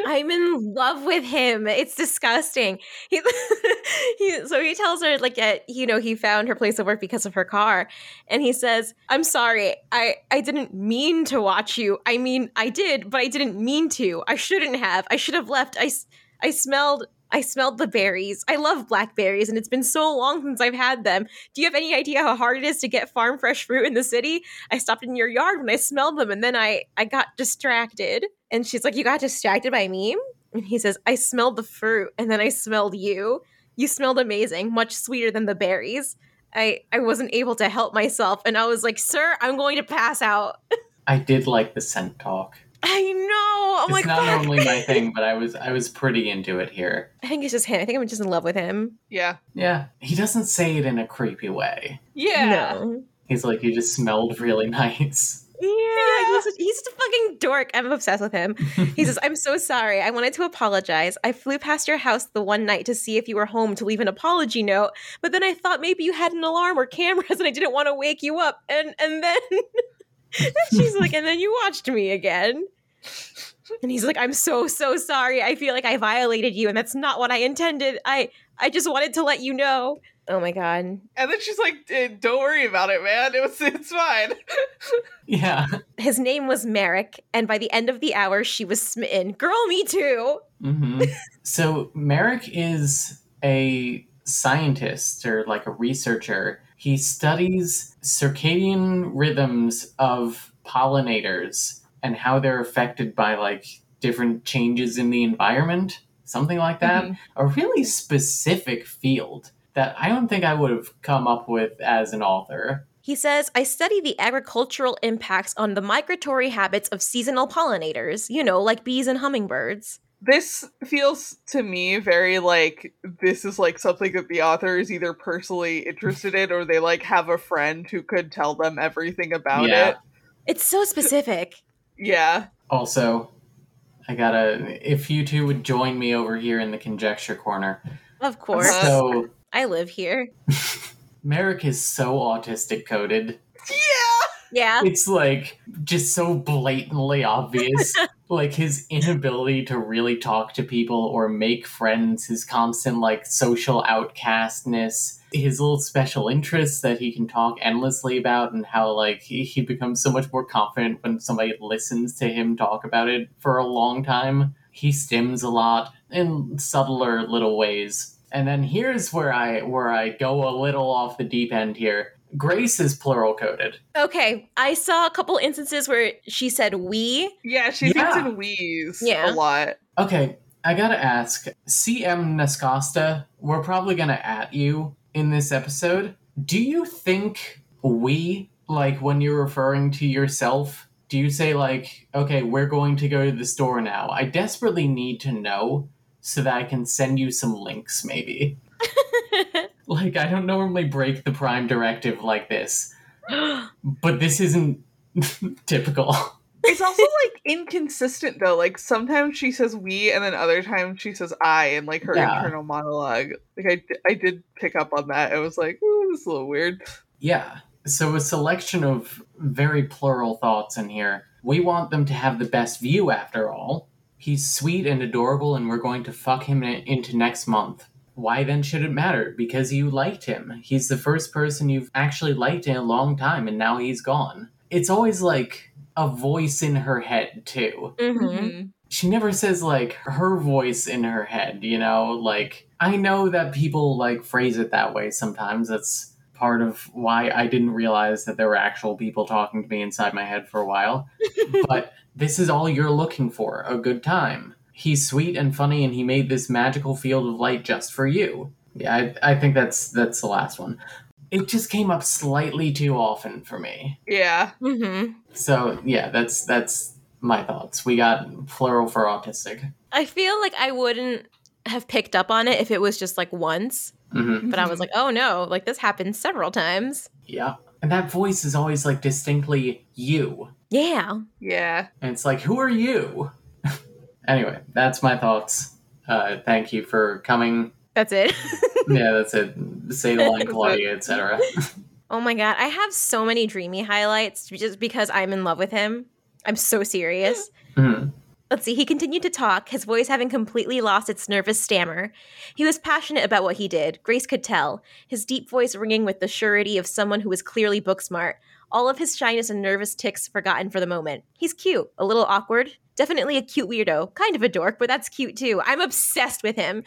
I'm in love with him. It's disgusting. He, he so he tells her like you know he found her place of work because of her car, and he says, "I'm sorry. I I didn't mean to watch you. I mean I did, but I didn't mean to. I shouldn't have. I should have left. I I smelled." I smelled the berries. I love blackberries, and it's been so long since I've had them. Do you have any idea how hard it is to get farm fresh fruit in the city? I stopped in your yard when I smelled them, and then I I got distracted. And she's like, "You got distracted by me?" And he says, "I smelled the fruit, and then I smelled you. You smelled amazing, much sweeter than the berries. I I wasn't able to help myself, and I was like, "Sir, I'm going to pass out." I did like the scent talk. I know. I'm it's like, not "Fuck." normally my thing, but I was I was pretty into it here. I think it's just him. I think I'm just in love with him. Yeah. Yeah, he doesn't say it in a creepy way. Yeah. No. He's like, you just smelled really nice. Yeah, he's, he's a fucking dork. I'm obsessed with him. He says, I'm so sorry. I wanted to apologize. I flew past your house the one night to see if you were home to leave an apology note, but then I thought maybe you had an alarm or cameras and I didn't want to wake you up. And and then she's like, and then you watched me again. And he's like, I'm so, so sorry. I feel like I violated you, and that's not what I intended. I I just wanted to let you know. Oh my god. And then she's like, "Eh, "Don't worry about it, man. It was it's fine." Yeah. His name was Merrick, and by the end of the hour, she was smitten. Girl, me too. hmm so Merrick is a scientist or like a researcher. He studies circadian rhythms of pollinators and how they're affected by like different changes in the environment, something like that. Mhm. A really specific field that I don't think I would have come up with as an author. He says, I study the agricultural impacts on the migratory habits of seasonal pollinators, you know, like bees and hummingbirds. This feels to me very like this is like something that the author is either personally interested in or they like have a friend who could tell them everything about Yeah. it. It's so specific. Yeah. Also, I gotta, if you two would join me over here in the conjecture corner. Of course. So, I live here. Merrick is so autistic coded. Yeah. Yeah. It's like just so blatantly obvious. like his inability to really talk to people or make friends, his constant like social outcastness, his little special interests that he can talk endlessly about, and how like he, he becomes so much more confident when somebody listens to him talk about it for a long time. He stims a lot in subtler little ways. And then here's where I where I go a little off the deep end here. Grace is plural coded. Okay. I saw a couple instances where she said we. Yeah, she Yeah. thinks in we's Yeah. a lot. Okay, I gotta ask, CM Nascosta, we're probably gonna at you in this episode. Do you think we, like when you're referring to yourself, do you say, like, okay, we're going to go to the store now? I desperately need to know so that I can send you some links, maybe. Like, I don't normally break the Prime directive like this, but this isn't typical. It's also like inconsistent though. Like sometimes she says we, and then other times she says I, in like her Yeah. internal monologue. Like I, I did pick up on that. I was like, ooh, this is a little weird. Yeah. So a selection of very plural thoughts in here. We want them to have the best view after all. He's sweet and adorable and we're going to fuck him in- into next month. Why then should it matter? Because you liked him. He's the first person you've actually liked in a long time and now he's gone. It's always like a voice in her head too hmm Mhm. she never says like her voice in her head you know like i know that people like phrase it that way sometimes that's part of why i didn't realize that there were actual people talking to me inside my head for a while but this is all you're looking for a good time he's sweet and funny and he made this magical field of light just for you yeah i, I think that's that's the last one it just came up slightly too often for me Yeah. hmm so yeah that's that's my thoughts we got plural for autistic I feel like I wouldn't have picked up on it if it was just like once, hmm but I was like, oh no, like this happened several times. Yeah. And that voice is always like distinctly you. Yeah. Yeah. And it's like, who are you? Anyway, that's my thoughts. Uh, thank you for coming. That's it. Yeah, that's it. Say the line, Claudia, etc. oh my god, I have so many dreamy highlights just because I'm in love with him. I'm so serious. Mhm. Let's see, he continued to talk, his voice having completely lost its nervous stammer. He was passionate about what he did, Grace could tell, his deep voice ringing with the surety of someone who was clearly book smart, all of his shyness and nervous ticks forgotten for the moment. He's cute, a little awkward, definitely a cute weirdo, kind of a dork, but that's cute too. I'm obsessed with him.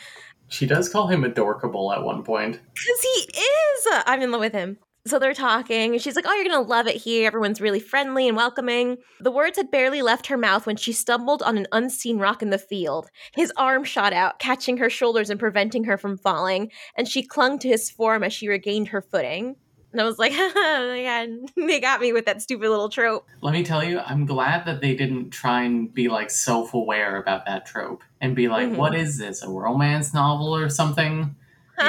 She does call him adorkable at one point. Because he is. I'm in love with him. So they're talking. and She's like, Oh, you're going to love it here. Everyone's really friendly and welcoming. The words had barely left her mouth when she stumbled on an unseen rock in the field. His arm shot out, catching her shoulders and preventing her from falling, and she clung to his form as she regained her footing. And I was like, oh my God, they got me with that stupid little trope. Let me tell you, I'm glad that they didn't try and be like self aware about that trope and be like, Mhm. what is this, a romance novel or something?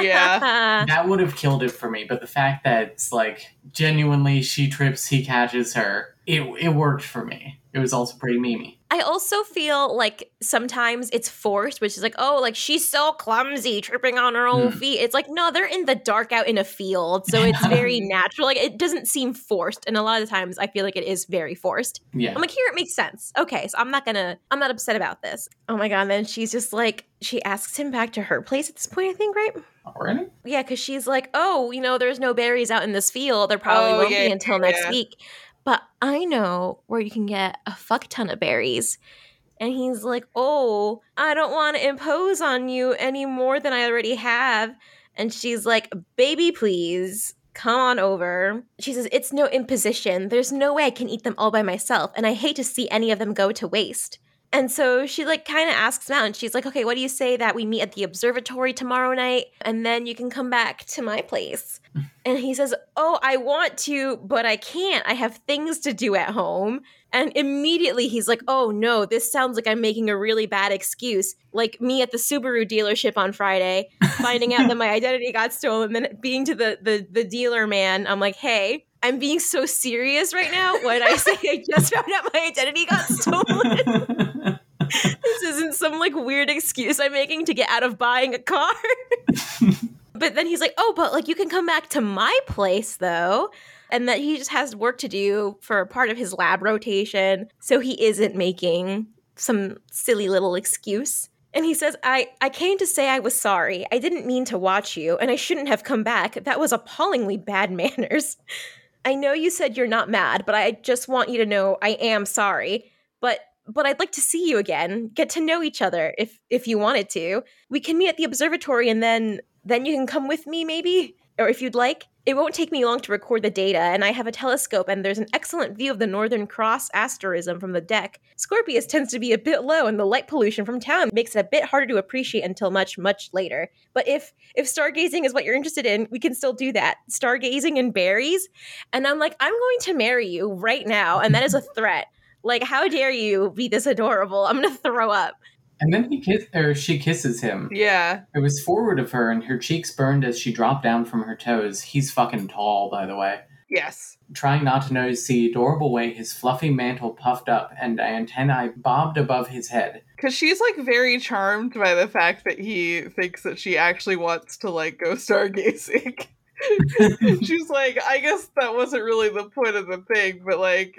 Yeah. that would have killed it for me. But the fact that it's like genuinely she trips, he catches her, it it worked for me. It was also pretty memey. I also feel like sometimes it's forced, which is like, oh, like she's so clumsy, tripping on her own Mm. feet. It's like, no, they're in the dark out in a field. So it's very natural. Like it doesn't seem forced. And a lot of the times I feel like it is very forced. Yeah. I'm like, here it makes sense. Okay, so I'm not gonna, I'm not upset about this. Oh my god, and then she's just like, she asks him back to her place at this point, I think, right? Already? Yeah, because she's like, oh, you know, there's no berries out in this field. There probably Oh, won't yeah, be until yeah, next week. But I know where you can get a fuck ton of berries. And he's like, oh, I don't want to impose on you any more than I already have. And she's like, baby, please. Come on over. She says, It's no imposition. There's no way I can eat them all by myself, and I hate to see any of them go to waste. And so she like kind of asks him out and she's like, okay, what do you say that we meet at the observatory tomorrow night and then you can come back to my place? And he says, oh, I want to, but I can't. I have things to do at home. And immediately he's like, oh no, this sounds like I'm making a really bad excuse. Like me at the Subaru dealership on Friday, finding out that my identity got stolen, then being to the, the, the dealer man, I'm like, hey, I'm being so serious right now when I say I just found out my identity got stolen this isn't some like weird excuse I'm making to get out of buying a car. but then he's like, oh, but like you can come back to my place though. And that he just has work to do for a part of his lab rotation. So he isn't making some silly little excuse. And he says, I, I came to say I was sorry. I didn't mean to watch you, and I shouldn't have come back. That was appallingly bad manners. I know you said you're not mad, but I just want you to know I am sorry. But but I'd like to see you again, get to know each other if if you wanted to. We can meet at the observatory and then then you can come with me maybe or if you'd like. It won't take me long to record the data and I have a telescope and there's an excellent view of the Northern Cross asterism from the deck. Scorpius tends to be a bit low and the light pollution from town makes it a bit harder to appreciate until much much later. But if if stargazing is what you're interested in, we can still do that. Stargazing and berries. And I'm like, I'm going to marry you right now and that is a threat. Like, how dare you be this adorable? I'm gonna throw up. And then he kiss or she kisses him. Yeah. It was forward of her, and her cheeks burned as she dropped down from her toes. He's fucking tall, by the way. Yes. Trying not to notice the adorable way his fluffy mantle puffed up and antennae bobbed above his head. Because she's like very charmed by the fact that he thinks that she actually wants to like go stargazing. she's like, I guess that wasn't really the point of the thing, but like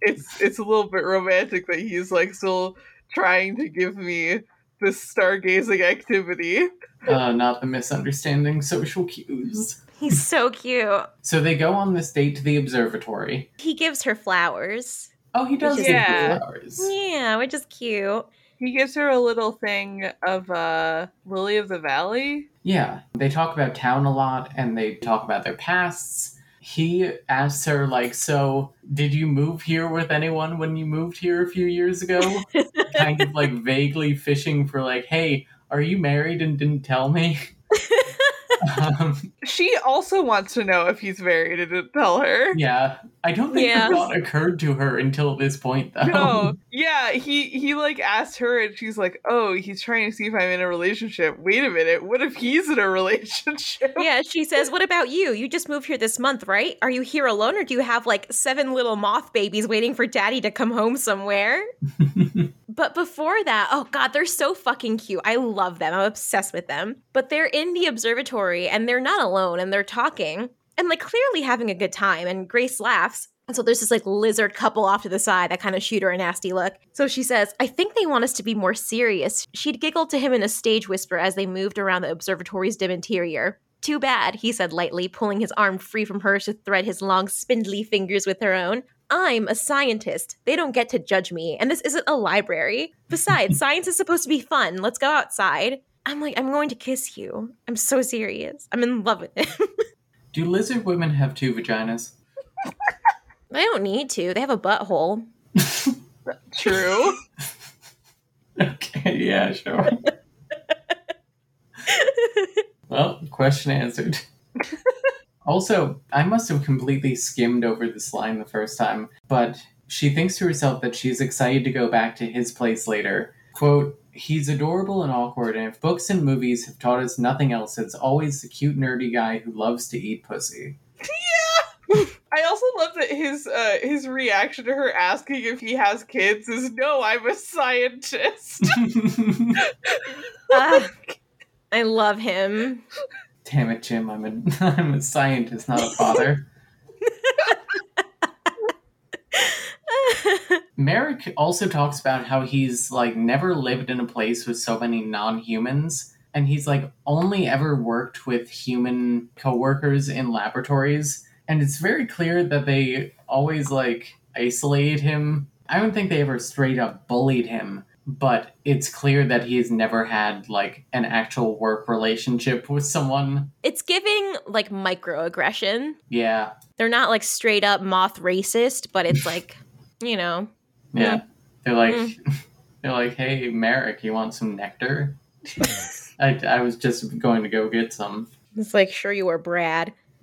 it's it's a little bit romantic that he's like still trying to give me this stargazing activity. Uh, not the misunderstanding social cues. He's so cute. So they go on this date to the observatory. He gives her flowers. Oh, he does give is- her Yeah. flowers. Yeah, which is cute. He gives her a little thing of uh Lily of the Valley. Yeah, they talk about town a lot and they talk about their pasts. He asks her, like, so did you move here with anyone when you moved here a few years ago? kind of like vaguely fishing for, like, hey, are you married and didn't tell me? um, She also wants to know if he's married and didn't tell her. yeah, I don't think Yeah. the thought occurred to her until this point, though. No, yeah, he he like asked her, and she's like, "Oh, he's trying to see if I'm in a relationship." Wait a minute, what if he's in a relationship? Yeah, she says, What about you? You just moved here this month, right? Are you here alone or do you have like seven little moth babies waiting for daddy to come home somewhere? But before that, oh god, they're so fucking cute. I love them. I'm obsessed with them. But they're in the observatory and they're not alone and they're talking and like clearly having a good time. And Grace laughs. And so there's this like lizard couple off to the side that kind of shoot her a nasty look. So she says, I think they want us to be more serious. She'd giggled to him in a stage whisper as they moved around the observatory's dim interior. Too bad, he said lightly, pulling his arm free from hers to thread his long, spindly fingers with her own. I'm a scientist. They don't get to judge me, and this isn't a library. Besides, science is supposed to be fun. Let's go outside. I'm like, I'm going to kiss you. I'm so serious. I'm in love with him. Do lizard women have two vaginas? they don't need to. They have a butthole. True. okay, yeah, sure. well, question answered. also, I must have completely skimmed over this line the first time, but she thinks to herself that she's excited to go back to his place later. Quote, He's adorable and awkward, and if books and movies have taught us nothing else, it's always the cute, nerdy guy who loves to eat pussy. I I also love that his uh his reaction to her asking if he has kids is no, I'm a scientist. Uh, I love him. Damn it, Jim! I'm a I'm a scientist, not a father. Merrick also talks about how he's like never lived in a place with so many non-humans and he's like only ever worked with human coworkers in laboratories and it's very clear that they always like isolate him. I don't think they ever straight up bullied him, but it's clear that he has never had like an actual work relationship with someone. It's giving like microaggression. Yeah. They're not like straight up moth racist, but it's like, you know, Yeah. They're like Mm. they're like, "Hey, Merrick, you want some nectar?" I, I was just going to go get some. it's like, sure you are Brad.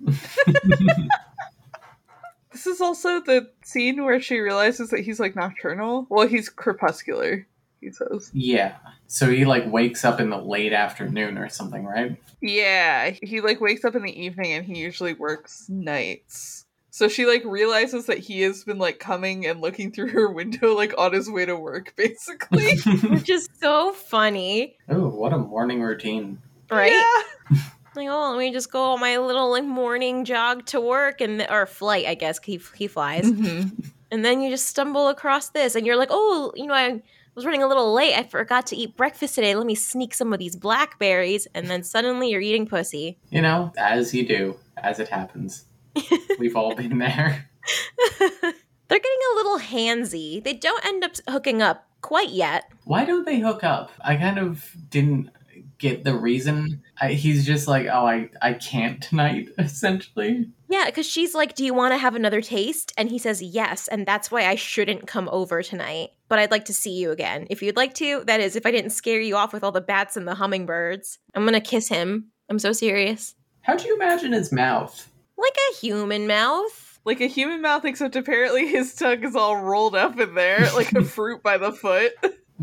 this is also the scene where she realizes that he's like nocturnal. Well, he's crepuscular, he says. Yeah. So he like wakes up in the late afternoon or something, right? Yeah, he like wakes up in the evening and he usually works nights. So she like realizes that he has been like coming and looking through her window like on his way to work basically. Which is so funny. oh, what a morning routine. Right? Yeah. Like, oh, let me just go on my little like morning jog to work and or flight, I guess. He he flies, Mhm. and then you just stumble across this, and you're like, oh, you know, I was running a little late. I forgot to eat breakfast today. Let me sneak some of these blackberries, and then suddenly you're eating pussy. You know, as you do, as it happens. We've all been there. They're getting a little handsy. They don't end up hooking up quite yet. Why don't they hook up? I kind of didn't get the reason. I, he's just like, oh, I, I can't tonight, essentially. Yeah, because she's like, Do you want to have another taste? And he says, Yes. And that's why I shouldn't come over tonight. But I'd like to see you again. If you'd like to, that is, if I didn't scare you off with all the bats and the hummingbirds, I'm going to kiss him. I'm so serious. How'd you imagine his mouth? Like a human mouth. Like a human mouth, except apparently his tongue is all rolled up in there, like a fruit by the foot.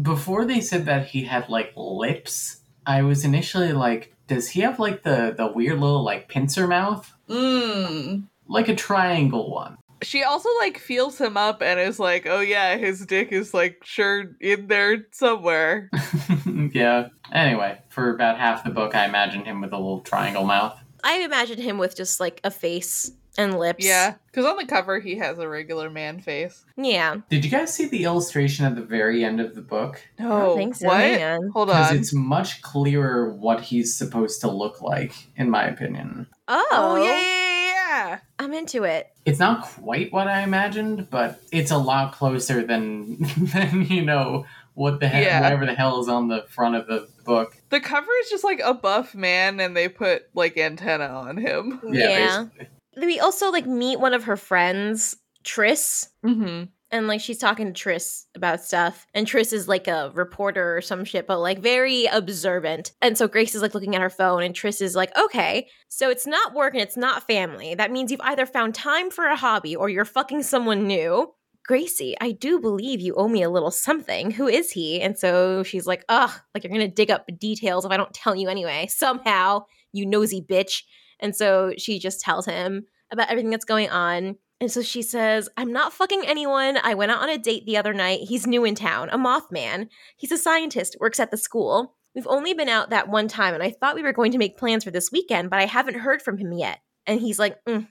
Before they said that he had like lips, I was initially like, does he have like the, the weird little like pincer mouth? Mmm. Like a triangle one. She also like feels him up and is like, "Oh yeah, his dick is like sure in there somewhere." yeah. Anyway, for about half the book, I imagined him with a little triangle mouth. I imagined him with just like a face and lips. Yeah, because on the cover he has a regular man face. Yeah. Did you guys see the illustration at the very end of the book? I don't think so. What? Hang on. Because it's much clearer what he's supposed to look like, in my opinion. Oh, Oh yeah, yeah, yeah, I'm into it. It's not quite what I imagined, but it's a lot closer than than you know what the hell, Yeah. whatever the hell is on the front of the book. The cover is just like a buff man, and they put like antenna on him. Yeah. basically. We also like meet one of her friends, Triss. Mm-hmm. and like she's talking to Triss about stuff, and Triss is like a reporter or some shit, but like very observant. And so Grace is like looking at her phone, and Triss is like, okay, so it's not work and it's not family. That means you've either found time for a hobby or you're fucking someone new. Gracie, I do believe you owe me a little something. Who is he? And so she's like, ugh, like you're gonna dig up details if I don't tell you anyway. Somehow, you nosy bitch. And so she just tells him about everything that's going on. And so she says, I'm not fucking anyone. I went out on a date the other night. He's new in town, a Mothman. He's a scientist, works at the school. We've only been out that one time, and I thought we were going to make plans for this weekend, but I haven't heard from him yet. And he's like, "Mm,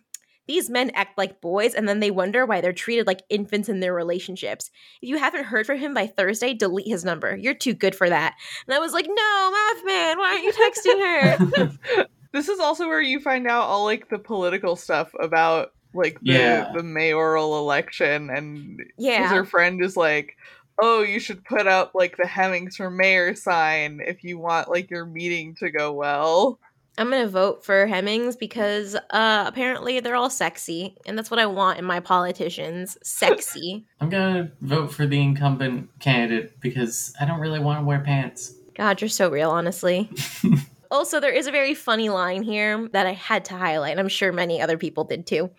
These men act like boys, and then they wonder why they're treated like infants in their relationships. If you haven't heard from him by Thursday, delete his number. You're too good for that. And I was like, No, Mothman, why aren't you texting her? This is also where you find out all like the political stuff about like the, Yeah. the mayoral election, and yeah. her friend is like, "Oh, you should put up like the Hemmings for mayor sign if you want like your meeting to go well." I'm gonna vote for Hemmings because uh apparently they're all sexy, and that's what I want in my politicians. Sexy. I'm gonna vote for the incumbent candidate because I don't really want to wear pants. God, you're so real, honestly. also, there is a very funny line here that I had to highlight. and I'm sure many other people did too.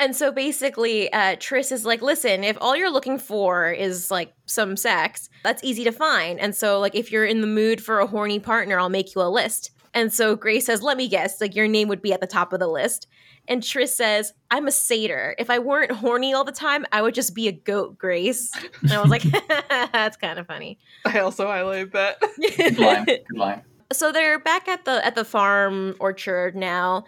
And so basically, uh, Triss is like, listen, if all you're looking for is like some sex, that's easy to find. And so, like, if you're in the mood for a horny partner, I'll make you a list. And so Grace says, Let me guess, like your name would be at the top of the list. And Triss says, I'm a satyr. If I weren't horny all the time, I would just be a goat, Grace. And I was like, That's kind of funny. I also highlight that. Good line. Good line. so they're back at the at the farm orchard now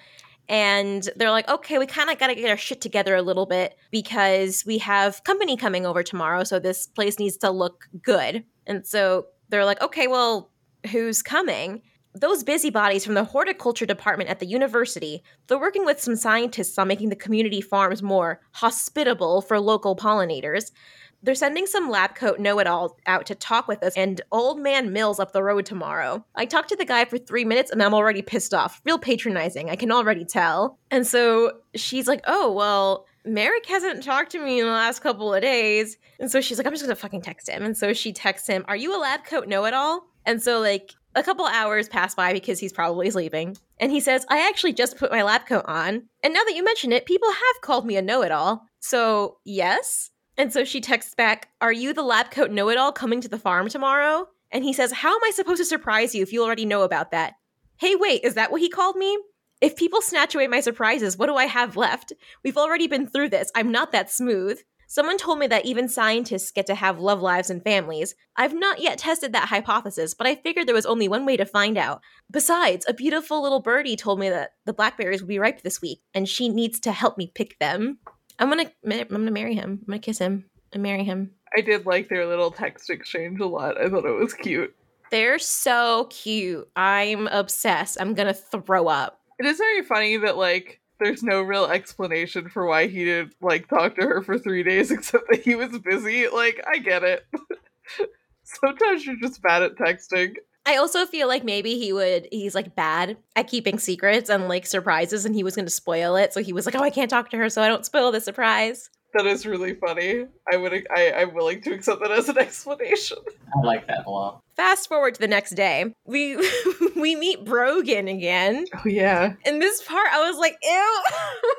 and they're like okay we kind of got to get our shit together a little bit because we have company coming over tomorrow so this place needs to look good and so they're like okay well who's coming those busybodies from the horticulture department at the university they're working with some scientists on making the community farms more hospitable for local pollinators they're sending some lab coat know it all out to talk with us and old man Mills up the road tomorrow. I talked to the guy for three minutes and I'm already pissed off. Real patronizing, I can already tell. And so she's like, oh, well, Merrick hasn't talked to me in the last couple of days. And so she's like, I'm just gonna fucking text him. And so she texts him, Are you a lab coat know it all? And so, like, a couple hours pass by because he's probably sleeping. And he says, I actually just put my lab coat on. And now that you mention it, people have called me a know it all. So, yes. And so she texts back, Are you the lab coat know it all coming to the farm tomorrow? And he says, How am I supposed to surprise you if you already know about that? Hey, wait, is that what he called me? If people snatch away my surprises, what do I have left? We've already been through this. I'm not that smooth. Someone told me that even scientists get to have love lives and families. I've not yet tested that hypothesis, but I figured there was only one way to find out. Besides, a beautiful little birdie told me that the blackberries will be ripe this week, and she needs to help me pick them. I'm gonna, I'm gonna marry him. I'm gonna kiss him and marry him. I did like their little text exchange a lot. I thought it was cute. They're so cute. I'm obsessed. I'm gonna throw up. It is very funny that like there's no real explanation for why he didn't like talk to her for three days except that he was busy. Like, I get it. Sometimes you're just bad at texting. I also feel like maybe he would he's like bad at keeping secrets and like surprises and he was going to spoil it so he was like oh I can't talk to her so I don't spoil the surprise. That is really funny. I would I I'm willing to accept that as an explanation. I like that a lot. Fast forward to the next day. We we meet Brogan again. Oh yeah. In this part I was like ew.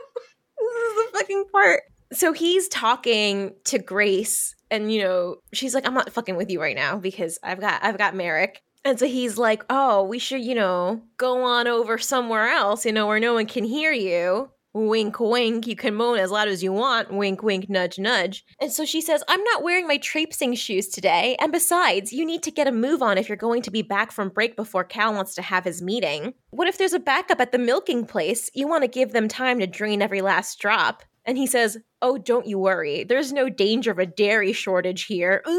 this is the fucking part. So he's talking to Grace and you know she's like I'm not fucking with you right now because I've got I've got Merrick and so he's like, oh, we should, you know, go on over somewhere else, you know, where no one can hear you. Wink, wink. You can moan as loud as you want. Wink, wink, nudge, nudge. And so she says, I'm not wearing my traipsing shoes today. And besides, you need to get a move on if you're going to be back from break before Cal wants to have his meeting. What if there's a backup at the milking place? You want to give them time to drain every last drop. And he says, Oh, don't you worry. There's no danger of a dairy shortage here.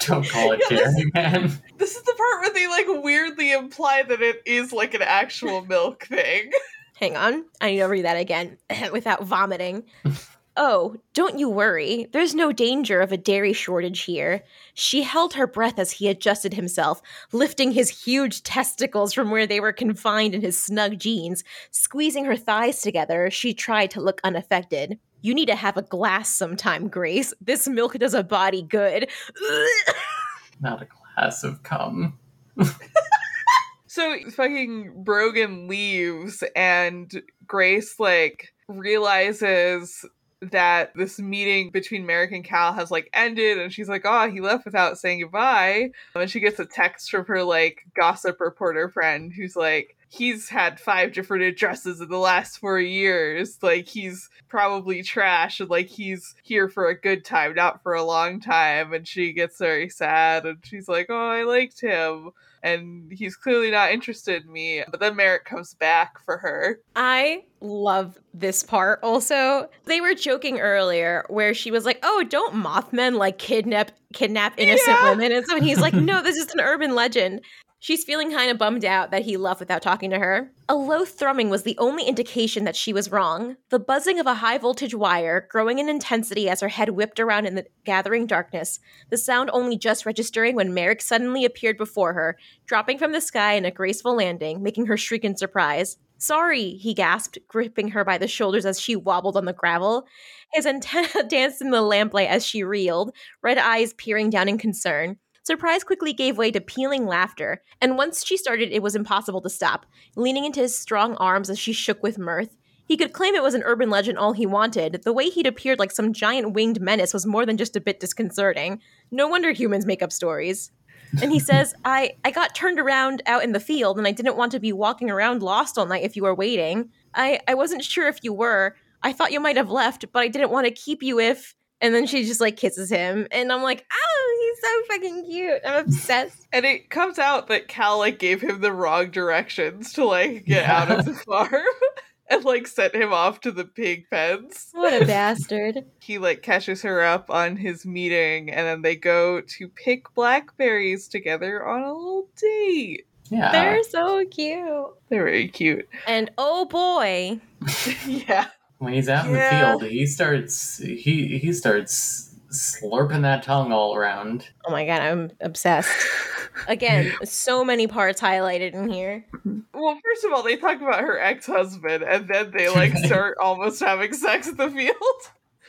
Don't call it Yeah, dairy, man. This is the part where they like weirdly imply that it is like an actual milk thing. Hang on. I need to read that again without vomiting. oh, don't you worry. There's no danger of a dairy shortage here. She held her breath as he adjusted himself, lifting his huge testicles from where they were confined in his snug jeans. Squeezing her thighs together, she tried to look unaffected. You need to have a glass sometime, Grace. This milk does a body good. Not a glass of cum. So fucking Brogan leaves and Grace like realizes that this meeting between Merrick and Cal has like ended and she's like, oh, he left without saying goodbye. And she gets a text from her like gossip reporter friend who's like, he's had five different addresses in the last four years. Like he's probably trash and like he's here for a good time, not for a long time. And she gets very sad and she's like, Oh, I liked him. And he's clearly not interested in me. But then Merrick comes back for her. I love this part also. They were joking earlier where she was like, "Oh, don't Mothmen like kidnap kidnap innocent Yeah. women?" And so he's like, "No, this is an urban legend." She's feeling kind of bummed out that he left without talking to her. A low thrumming was the only indication that she was wrong. The buzzing of a high voltage wire, growing in intensity as her head whipped around in the gathering darkness, the sound only just registering when Merrick suddenly appeared before her, dropping from the sky in a graceful landing, making her shriek in surprise. Sorry, he gasped, gripping her by the shoulders as she wobbled on the gravel. His antenna danced in the lamplight as she reeled, red eyes peering down in concern. Surprise quickly gave way to pealing laughter, and once she started, it was impossible to stop, leaning into his strong arms as she shook with mirth. He could claim it was an urban legend all he wanted. The way he'd appeared like some giant winged menace was more than just a bit disconcerting. No wonder humans make up stories. And he says, I, I got turned around out in the field and I didn't want to be walking around lost all night if you were waiting. I, I wasn't sure if you were. I thought you might have left, but I didn't want to keep you if. And then she just like kisses him. And I'm like, oh, he's so fucking cute. I'm obsessed. And it comes out that Cal like gave him the wrong directions to like get Yeah. out of the farm and like sent him off to the pig pens. What a bastard. He like catches her up on his meeting and then they go to pick blackberries together on a little date. Yeah. They're so cute. They're very cute. And oh boy, yeah. When he's out in the field, he starts he he starts slurping that tongue all around. oh my god, I'm obsessed. Again, so many parts highlighted in here. Well, first of all, they talk about her ex-husband and then they like start almost having sex at the field.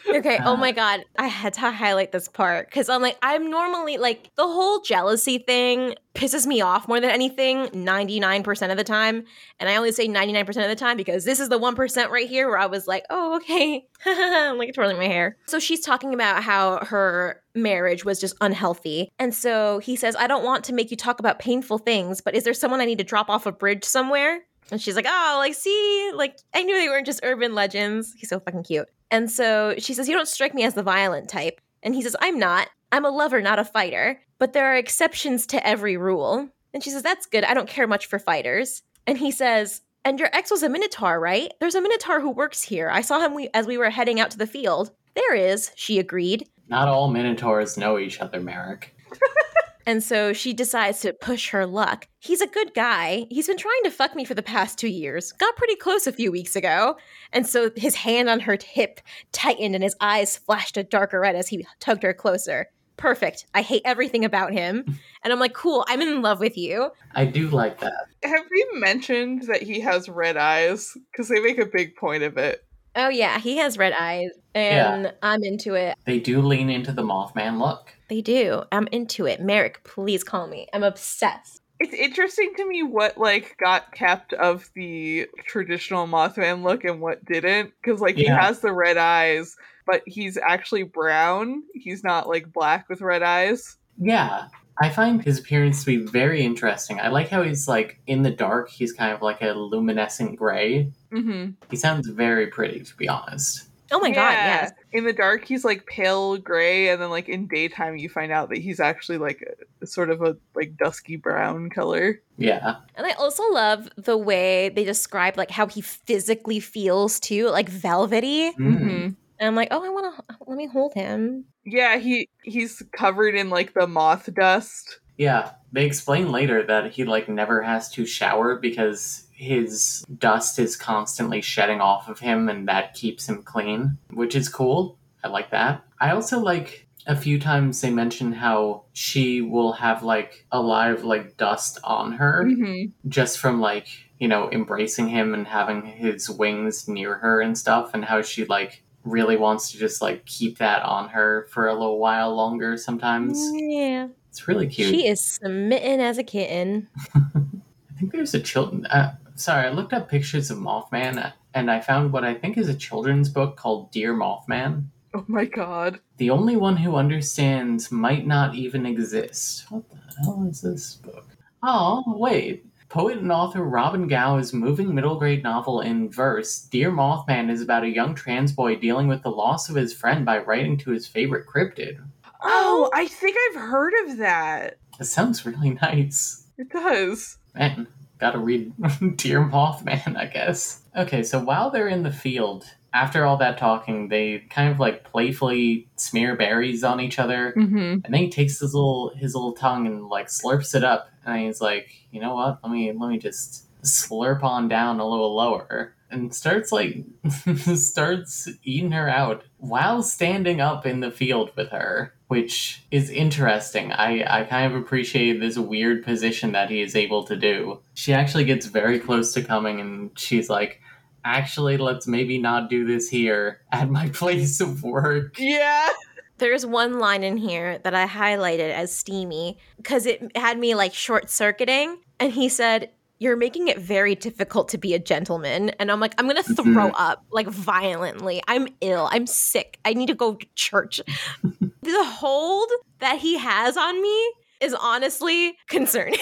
Okay. Oh Uh. my god, I had to highlight this part because I'm like, I'm normally like the whole jealousy thing pisses me off more than anything 99% of the time. And I only say 99% of the time because this is the 1% right here where I was like, oh, okay. I'm like twirling my hair. So she's talking about how her marriage was just unhealthy. And so he says, I don't want to make you talk about painful things, but is there someone I need to drop off a bridge somewhere? And she's like, oh, like, see, like, I knew they weren't just urban legends. He's so fucking cute. And so she says, You don't strike me as the violent type. And he says, I'm not. I'm a lover, not a fighter. But there are exceptions to every rule. And she says, That's good. I don't care much for fighters. And he says, And your ex was a Minotaur, right? There's a Minotaur who works here. I saw him we- as we were heading out to the field. There is, she agreed. Not all minotaurs know each other, Merrick. And so she decides to push her luck. He's a good guy. He's been trying to fuck me for the past two years. Got pretty close a few weeks ago. And so his hand on her hip tightened and his eyes flashed a darker red as he tugged her closer. Perfect. I hate everything about him. And I'm like, cool, I'm in love with you. I do like that. Have we mentioned that he has red eyes? Because they make a big point of it. Oh, yeah, he has red eyes. And I'm into it. They do lean into the Mothman look. They do. I'm into it. Merrick, please call me. I'm obsessed. It's interesting to me what like got kept of the traditional Mothman look and what didn't. Because like he has the red eyes, but he's actually brown. He's not like black with red eyes. Yeah. I find his appearance to be very interesting. I like how he's like in the dark, he's kind of like a luminescent gray. Mm-hmm. He sounds very pretty, to be honest. Oh my God, yes. In the dark, he's like pale gray, and then like in daytime, you find out that he's actually like a, sort of a like dusky brown color. Yeah. And I also love the way they describe like how he physically feels too, like velvety. Mm. Mm-hmm. And I'm like, oh, I want to let me hold him. Yeah, he he's covered in like the moth dust. Yeah. They explain later that he like never has to shower because his dust is constantly shedding off of him and that keeps him clean, which is cool. I like that. I also like a few times they mention how she will have like a lot of like dust on her Mm-hmm. just from like, you know, embracing him and having his wings near her and stuff and how she like really wants to just like keep that on her for a little while longer sometimes. Yeah. It's really cute. She is smitten as a kitten. I think there's a children. Uh, sorry, I looked up pictures of Mothman and I found what I think is a children's book called Dear Mothman. Oh my god. The only one who understands might not even exist. What the hell is this book? Oh, wait. Poet and author Robin Gow's moving middle grade novel in verse, Dear Mothman is about a young trans boy dealing with the loss of his friend by writing to his favorite cryptid. Oh, I think I've heard of that. It sounds really nice. It does. Man, gotta read Dear Mothman, I guess. Okay, so while they're in the field, after all that talking, they kind of like playfully smear berries on each other. Mm-hmm. And then he takes his little his little tongue and like slurps it up, and he's like, you know what? Let me let me just slurp on down a little lower, and starts like starts eating her out while standing up in the field with her, which is interesting. I I kind of appreciate this weird position that he is able to do. She actually gets very close to coming, and she's like. Actually, let's maybe not do this here at my place of work. Yeah. There's one line in here that I highlighted as steamy because it had me like short circuiting. And he said, You're making it very difficult to be a gentleman. And I'm like, I'm going to mm-hmm. throw up like violently. I'm ill. I'm sick. I need to go to church. the hold that he has on me is honestly concerning.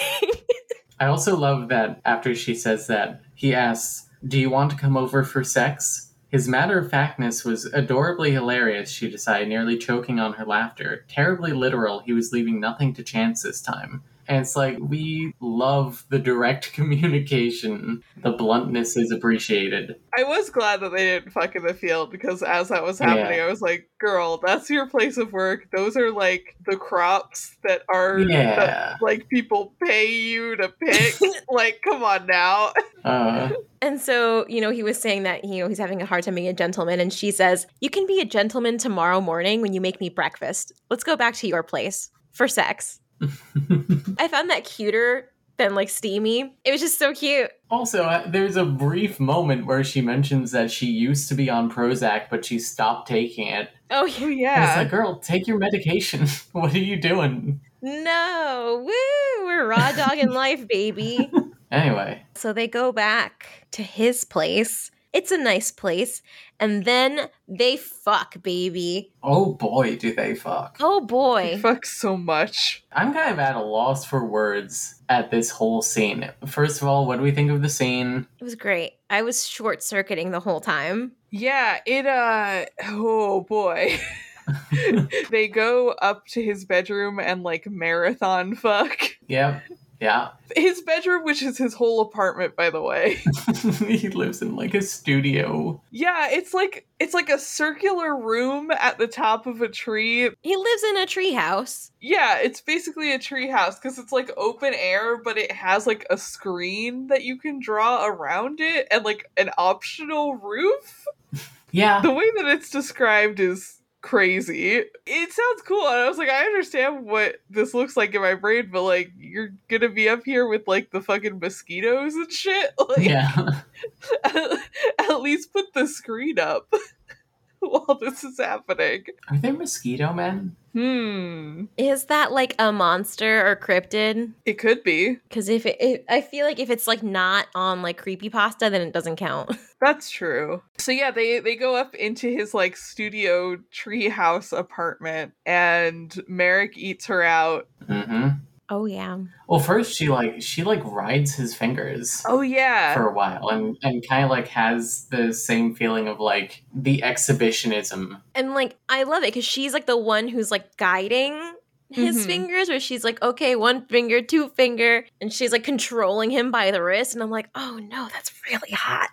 I also love that after she says that, he asks, Do you want to come over for sex? His matter of factness was adorably hilarious, she decided, nearly choking on her laughter. Terribly literal, he was leaving nothing to chance this time. And it's like, we love the direct communication. The bluntness is appreciated. I was glad that they didn't fuck in the field because as that was happening, Yeah. I was like, girl, that's your place of work. Those are like the crops that are that, Yeah. like people pay you to pick. like, come on now. Uh, And so, you know, he was saying that, you know, he's having a hard time being a gentleman. And she says, You can be a gentleman tomorrow morning when you make me breakfast. Let's go back to your place for sex. I found that cuter than like steamy. It was just so cute. also, uh, there's a brief moment where she mentions that she used to be on Prozac, but she stopped taking it. Oh, Oh yeah. And it's like, girl, take your medication. what are you doing? no. Woo. We're raw dog in life, baby. Anyway, So they go back to his place. It's a nice place. And then they fuck, baby. oh boy, do they fuck. Oh boy. Fuck so much. I'm kind of at a loss for words at this whole scene. First of all, what do we think of the scene? It was great. I was short circuiting the whole time. Yeah, it uh oh boy. they go up to his bedroom and like marathon fuck. Yep. Yeah. His bedroom, which is his whole apartment, by the way. he lives in like a studio. Yeah, it's like it's like a circular room at the top of a tree. He lives in a treehouse. Yeah, it's basically a tree house because it's like open air, but it has like a screen that you can draw around it and like an optional roof. Yeah. The way that it's described is crazy. It sounds cool. And I was like, I understand what this looks like in my brain, but like you're gonna be up here with like the fucking mosquitoes and shit. Like Yeah. at least put the screen up while this is happening. Are there mosquito men? Hmm. Is that like a monster or cryptid? It could be. Because if it, it, I feel like if it's like not on like creepy pasta, then it doesn't count. That's true. So yeah, they they go up into his like studio treehouse apartment, and Merrick eats her out. Mm-hmm. Oh yeah. Well, first she like she like rides his fingers Oh yeah, for a while, and and kind of like has the same feeling of like the exhibitionism. And like I love it because she's like the one who's like guiding his Mhm. fingers, where she's like, okay, one finger, two finger, and she's like controlling him by the wrist. And I'm like, oh no, that's really hot.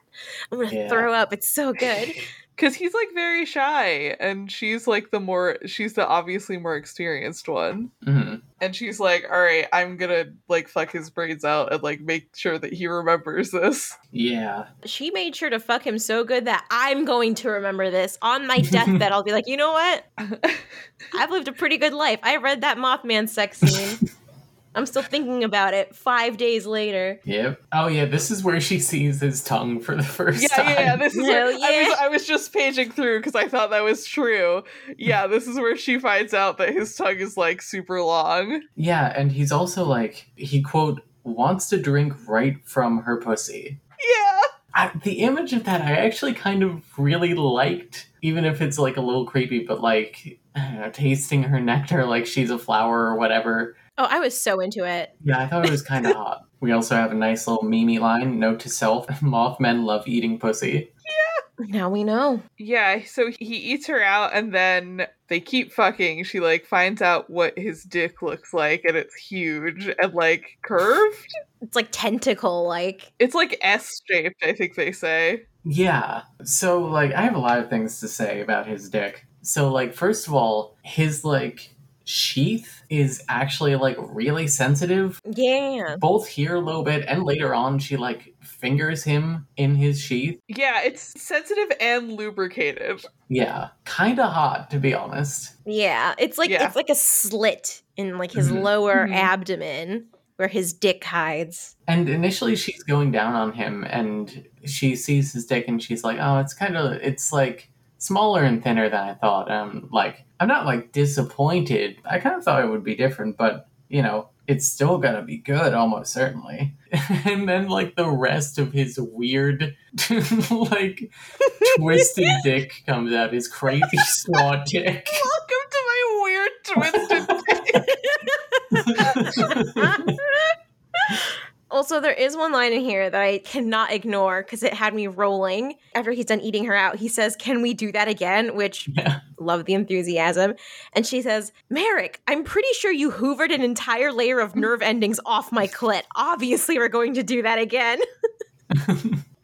I'm gonna Yeah. throw up. It's so good. because he's like very shy, and she's like the more she's the obviously more experienced one. hmm And she's like, all right, I'm gonna like fuck his brains out and like make sure that he remembers this. Yeah. she made sure to fuck him so good that I'm going to remember this on my deathbed. I'll be like, you know what? I've lived a pretty good life. I read that Mothman sex scene. I'm still thinking about it five days later. Yep. Oh yeah, this is where she sees his tongue for the first yeah, time. yeah, yeah. This is Hell where, I was I was just paging through because I thought that was true. Yeah, this is where she finds out that his tongue is like super long. Yeah, and he's also like he quote wants to drink right from her pussy. Yeah. I, the image of that I actually kind of really liked, even if it's like a little creepy. But like I don't know, tasting her nectar like she's a flower or whatever. Oh, I was so into it. Yeah, I thought it was kind of hot. We also have a nice little memey line. Note to self: Mothmen love eating pussy. Yeah. Now we know. Yeah, so he eats her out and then they keep fucking. She like finds out what his dick looks like and it's huge and like curved. It's like tentacle like. It's like S shaped, I think they say. Yeah. So, like, I have a lot of things to say about his dick. So, like, first of all, his, like, sheath is actually, like, really sensitive. Yeah. Both here a little bit and later on, she, like, fingers him in his sheath. Yeah, it's sensitive and lubricated. Yeah. Kinda hot, to be honest. Yeah. It's like Yeah. it's like a slit in like his Mhm. lower Mhm. abdomen where his dick hides. And initially, she's going down on him, and she sees his dick, and she's like, "Oh, it's kind of, it's like smaller and thinner than I thought." Um, like, I'm not like disappointed. I kind of thought it would be different, but you know, it's still gonna be good, almost certainly. and then, like, the rest of his weird, like, twisted dick comes out. His crazy saw dick. Welcome to my weird twisted dick. Also, there is one line in here that I cannot ignore because it had me rolling. After he's done eating her out, he says, Can we do that again? Which, Yeah. love the enthusiasm. And she says, Merrick, I'm pretty sure you hoovered an entire layer of nerve endings off my clit. Obviously, we're going to do that again.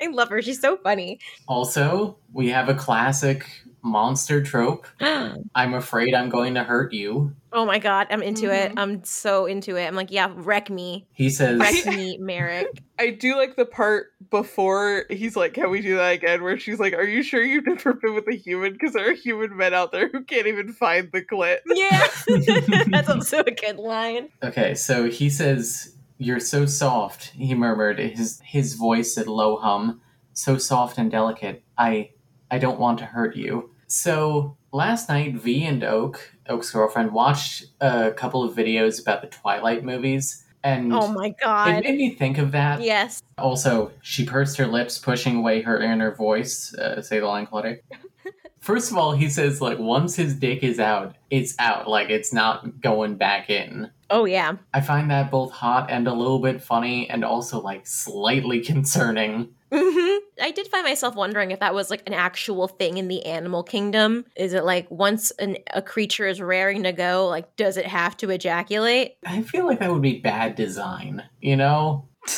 I love her. She's so funny. also, we have a classic monster trope. I'm afraid I'm going to hurt you. oh my God. I'm into it. Mhm. I'm so into it. I'm like, Yeah, wreck me. He says, Wreck me, Merrick. I do like the part before he's like, "Can we do that again?" Where she's like, "Are you sure you've never been with a human? Because there are human men out there who can't even find the clit." Yeah. That's also a good line. Okay, so he says, "You're so soft," he murmured. His his voice at low hum, so soft and delicate. I I don't want to hurt you. So last night, V and Oak, Oak's girlfriend, watched a couple of videos about the Twilight movies, and Oh my god, it made me think of that. Yes. Also, she pursed her lips, pushing away her inner voice. Uh, say the line, Claudia. First of all, he says like once his dick is out, it's out. Like it's not going back in. Oh, yeah. I find that both hot and a little bit funny, and also like slightly concerning. Hmm I did find myself wondering if that was like an actual thing in the animal kingdom. Is it like once an, a creature is raring to go, like does it have to ejaculate? I feel like that would be bad design, you know?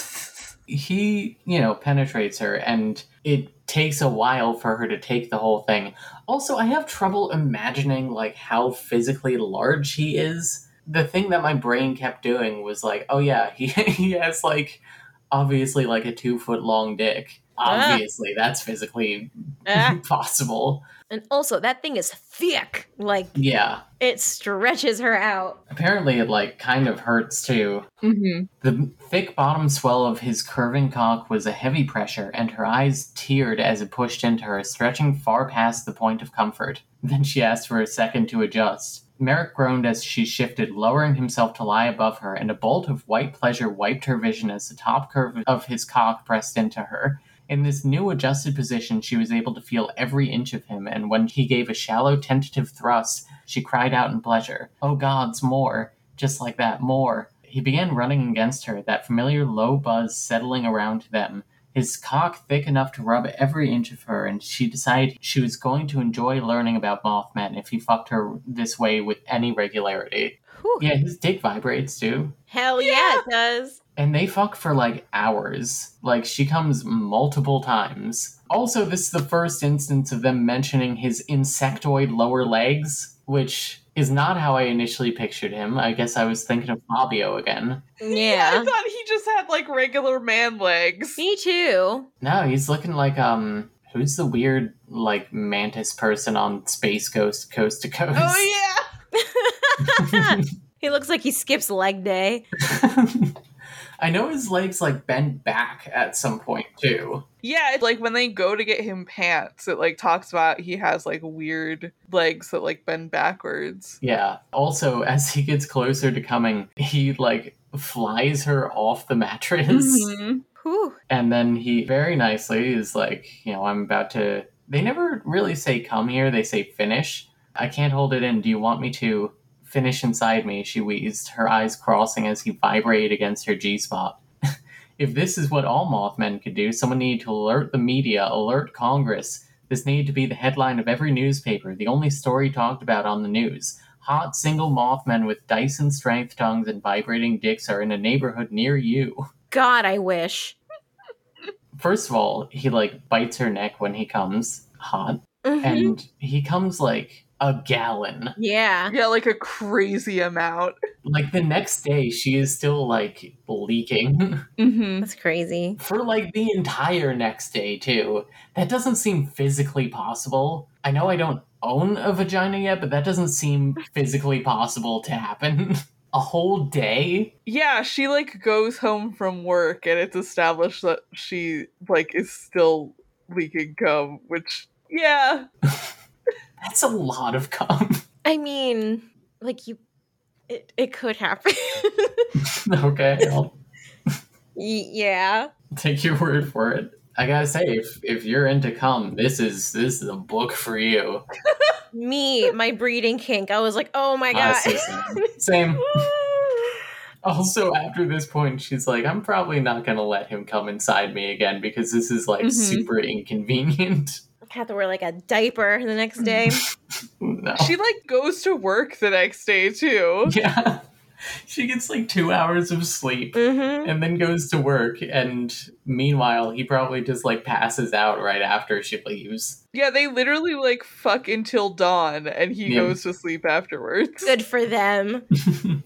he, you know, penetrates her, and it takes a while for her to take the whole thing. Also, I have trouble imagining like how physically large he is. The thing that my brain kept doing was like, oh yeah, he he has like obviously like a two foot long dick. Ah. Obviously, that's physically Ah. possible. And also, that thing is thick. Like Yeah. it stretches her out. Apparently, it like kind of hurts too. Mm-hmm. The thick bottom swell of his curving cock was a heavy pressure, and her eyes teared as it pushed into her, stretching far past the point of comfort. Then she asked for a second to adjust. Merrick groaned as she shifted, lowering himself to lie above her, and a bolt of white pleasure wiped her vision as the top curve of his cock pressed into her. In this new adjusted position, she was able to feel every inch of him, and when he gave a shallow, tentative thrust, she cried out in pleasure, Oh gods, more! Just like that, more! He began running against her, that familiar low buzz settling around them, his cock thick enough to rub every inch of her, and she decided she was going to enjoy learning about Mothman if he fucked her this way with any regularity. Whew. Yeah, his dick vibrates too. Hell yeah, it does. And they fuck for like hours. Like she comes multiple times. Also, this is the first instance of them mentioning his insectoid lower legs, which is not how I initially pictured him. I guess I was thinking of Fabio again. I Yeah. I thought he just had like regular man legs. Me too. No, he's looking like um who's the weird like mantis person on Space Ghost Coast to Coast? Oh yeah. he looks like he skips leg day. I know his legs like bend back at some point too. yeah. Like when they go to get him pants, it like talks about he has like weird legs that like bend backwards. Yeah. Also, as he gets closer to coming, he like flies her off the mattress. Mhm. And then he very nicely is like, you know, I'm about to. They never really say come here, they say finish. I can't hold it in. Do you want me to finish inside me? She wheezed, her eyes crossing as he vibrated against her G spot. if this is what all Mothmen could do, someone needed to alert the media, alert Congress. This needed to be the headline of every newspaper, the only story talked about on the news. Hot single Mothmen with Dyson strength tongues and vibrating dicks are in a neighborhood near you. God, I wish. First of all, he like bites her neck when he comes hot, Mhm. and he comes like a gallon. yeah. Yeah, like a crazy amount. Like the next day, she is still like leaking Mm-hmm. That's crazy. for like the entire next day, too. That doesn't seem physically possible. I know I don't own a vagina yet, but that doesn't seem physically possible to happen. a whole day? Yeah, she like goes home from work and it's established that she like is still leaking cum, which yeah. That's a lot of cum. I mean, like you, it it could happen. okay, I'll yeah. take your word for it. I gotta say, if if you're into cum, this is this is a book for you. Me, my breeding kink. I was like, oh my god. so same. Same. Also, after this point, she's like, I'm probably not to let him come inside me again because this is like Mhm. super inconvenient. Have to wear like a diaper the next day. no. She like goes to work the next day too. Yeah. She gets like two hours of sleep mm-hmm. and then goes to work. And meanwhile, he probably just like passes out right after she leaves. Yeah, they literally like fuck until dawn and he Yeah. goes to sleep afterwards. Good for them.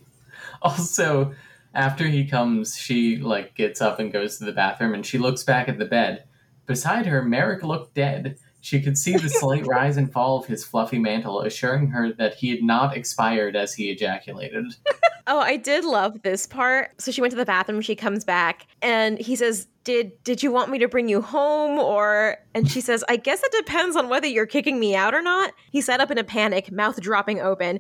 also, after he comes, she like gets up and goes to the bathroom and she looks back at the bed. Beside her, Merrick looked dead. She could see the slight rise and fall of his fluffy mantle, assuring her that he had not expired as he ejaculated. Oh, I did love this part. So she went to the bathroom, she comes back, and he says, "Did did you want me to bring you home or?" And she says, "I guess it depends on whether you're kicking me out or not." He sat up in a panic, mouth dropping open.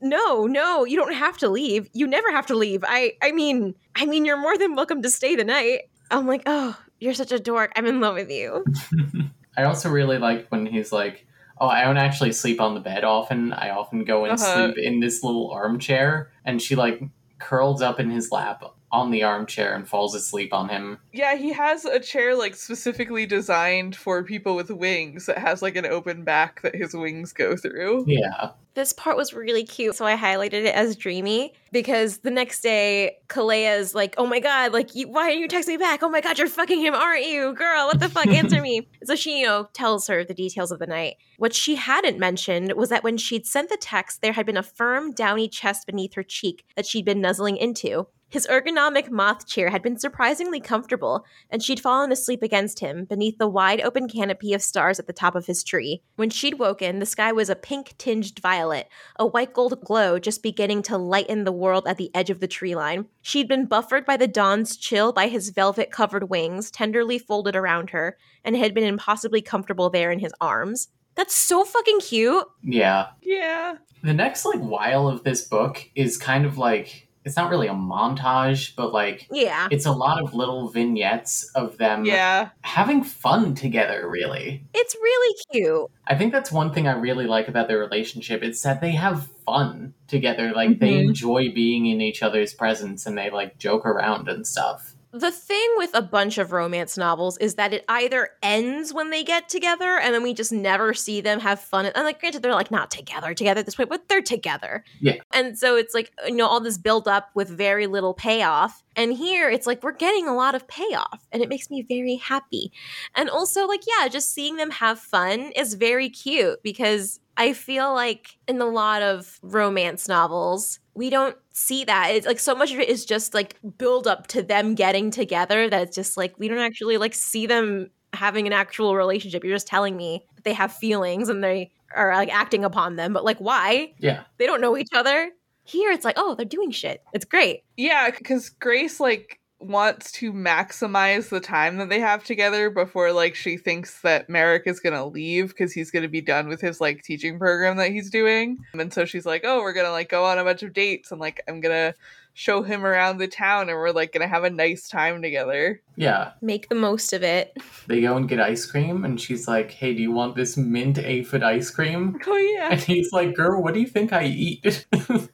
"No, no, you don't have to leave. You never have to leave. I I mean, I mean you're more than welcome to stay the night." I'm like, "Oh, you're such a dork. I'm in love with you." I also really like when he's like, Oh, I don't actually sleep on the bed often. I often go and Uh-huh. sleep in this little armchair. And she like curls up in his lap on the armchair and falls asleep on him. Yeah, he has a chair like specifically designed for people with wings that has like an open back that his wings go through. Yeah. This part was really cute, so I highlighted it as dreamy because the next day, Kalea's like, "Oh my god, like, you, why didn't you texting me back? Oh my god, you're fucking him, aren't you, girl? What the fuck? Answer me." So she, you know, tells her the details of the night. What she hadn't mentioned was that when she'd sent the text, there had been a firm, downy chest beneath her cheek that she'd been nuzzling into. His ergonomic moth chair had been surprisingly comfortable, and she'd fallen asleep against him beneath the wide open canopy of stars at the top of his tree. When she'd woken, the sky was a pink tinged violet, a white gold glow just beginning to lighten the world at the edge of the tree line. She'd been buffered by the dawn's chill by his velvet covered wings, tenderly folded around her, and had been impossibly comfortable there in his arms. That's so fucking cute. Yeah. Yeah. The next like while of this book is kind of like it's not really a montage, but like Yeah. it's a lot of little vignettes of them Yeah. having fun together, really. It's really cute. I think that's one thing I really like about their relationship. It's that they have fun together. Like they Mhm. enjoy being in each other's presence and they like joke around and stuff. The thing with a bunch of romance novels is that it either ends when they get together and then we just never see them have fun. And like granted, they're like not together together at this point, but they're together. Yeah. And so it's like, you know, all this build up with very little payoff. And here it's like we're getting a lot of payoff and it makes me very happy. And also, like, yeah, just seeing them have fun is very cute because I feel like in a lot of romance novels, we don't see that. It's like so much of it is just like build up to them getting together that it's just like we don't actually like see them having an actual relationship. You're just telling me that they have feelings and they are like acting upon them, but like why? Yeah. They don't know each other. Here it's like, oh, they're doing shit. It's great. Yeah, because Grace like wants to maximize the time that they have together before like she thinks that Merrick is gonna leave because he's gonna be done with his like teaching program that he's doing. And so she's like, Oh, we're gonna like go on a bunch of dates and like I'm gonna show him around the town and we're like gonna have a nice time together. Yeah. Make the most of it. They go and get ice cream and she's like, Hey, do you want this mint aphid ice cream? Oh yeah. And he's like, Girl, what do you think I eat?